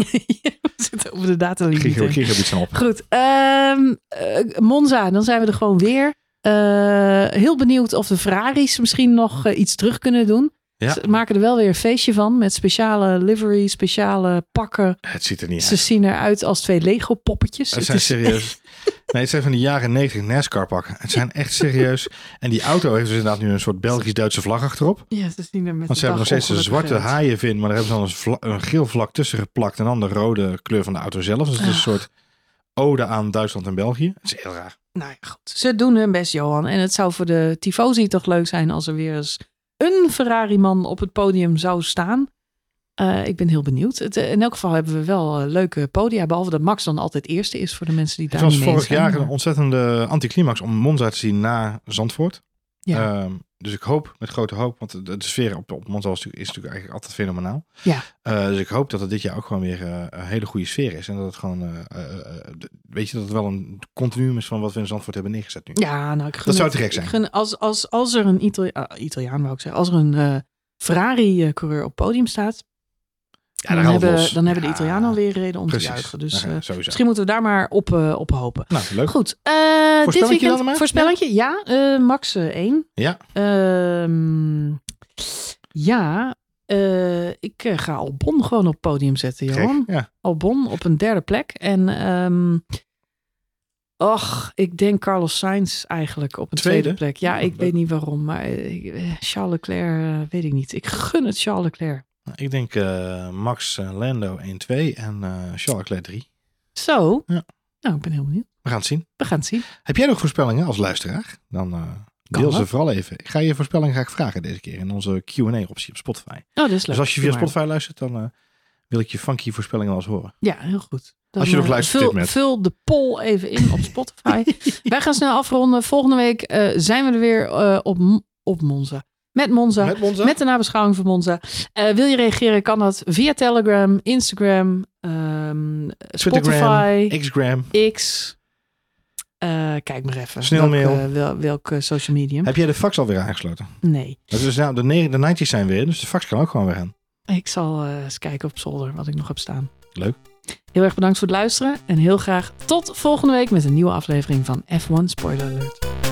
we zitten over de datalimiet. giga- heen. gigabytes zijn op. Goed, ehm, eh, Monza, dan zijn we er gewoon weer. Eh, heel benieuwd of de Ferraris misschien nog eh, iets terug kunnen doen. Ja. Ze maken er wel weer een feestje van met speciale livery, speciale pakken. Het ziet er niet Ze uit. zien eruit als twee Lego poppetjes. Het zijn serieus. Nee, het zijn van de jaren 90 NASCAR pakken. Het zijn echt serieus. En die auto heeft dus inderdaad nu een soort Belgisch-Duitse vlag achterop. Ja, ze zien er met Want ze hebben nog steeds een zwarte haaienvin, maar daar hebben ze dan een, een geel vlak tussen geplakt en dan de rode kleur van de auto zelf. Dus het is een Ah. soort ode aan Duitsland en België. Het is heel raar. Nou ja, goed. Ze doen hun best, Johan. En het zou voor de tifosi toch leuk zijn als er weer eens een Ferrari-man op het podium zou staan. Eh, ik ben heel benieuwd. Het, eh, in elk geval hebben we wel eh, leuke podia. Behalve dat Max dan altijd eerste is voor de mensen die Het daar was niet mee vorig zijn. jaar een ontzettende anticlimax om Monza te zien na Zandvoort. Ja. Ehm, dus ik hoop, met grote hoop, want de, de sfeer op, op Monza is natuurlijk eigenlijk altijd fenomenaal. Ja. Eh, dus ik hoop dat het dit jaar ook gewoon weer eh, een hele goede sfeer is. En dat het gewoon, eh, weet je, dat het wel een continuum is van wat we in Zandvoort hebben neergezet nu. Ja, nou, ik gun Dat zou te gek zijn. gun- als, als, als er een Italia- ah, Italiaan, wou ik zeggen, als er een Ferrari-coureur op podium staat, Ja, dan, hebben, los. dan hebben de Ja, Italianen alweer reden om Precies. te juichen. Dus Ja, eh, misschien moeten we daar maar op, eh, op hopen. Nou, leuk. Goed, eh, dit weekend, dan maar? Voorspellingje, ja. eh, max 1. Ja. Ehm, ja, ik ga Albon gewoon op het podium zetten. Johan. Ja. Albon op een derde plek. En ehm och, ik denk Carlos Sainz eigenlijk op een tweede, Tweede? plek. Ja, Oh, ik weet niet waarom, maar Charles Leclerc weet ik niet. Ik gun het Charles Leclerc. Nou, Ik denk eh, Max eh, Lando 1-2 en eh Charles Leclerc 3. Zo, Ja. nou, ik ben heel benieuwd. We gaan het zien. We gaan het zien. Heb jij nog voorspellingen als luisteraar? Dan deel ze vooral even. Ik ga je voorspellingen graag vragen deze keer in onze Q&A-optie op Spotify. Oh, leuk. Dus als je via. Spotify luistert, dan wil ik je funky voorspellingen wel eens horen. Ja, heel goed. Dan, Als je nog luistert vul, dit met. vul de poll even in op Spotify. Wij gaan snel afronden. Volgende week zijn we er weer op, op Monza. Met Monza. Met, Monza? de nabeschouwing van Monza. Eh, wil je reageren, kan dat via Telegram, Instagram, ehm, Spotify, Xgram. X. Eh, kijk maar even. Snelmail. Welk, wel, welk social medium? Heb jij de fax alweer aangesloten? Nee. Dat is nou, de, de 90's zijn weer, dus de fax kan ook gewoon weer aan. Ik zal eh, eens kijken op zolder wat ik nog heb staan. Leuk. Heel erg bedankt voor het luisteren. En heel graag tot volgende week met een nieuwe aflevering van F1 Spoiler Alert.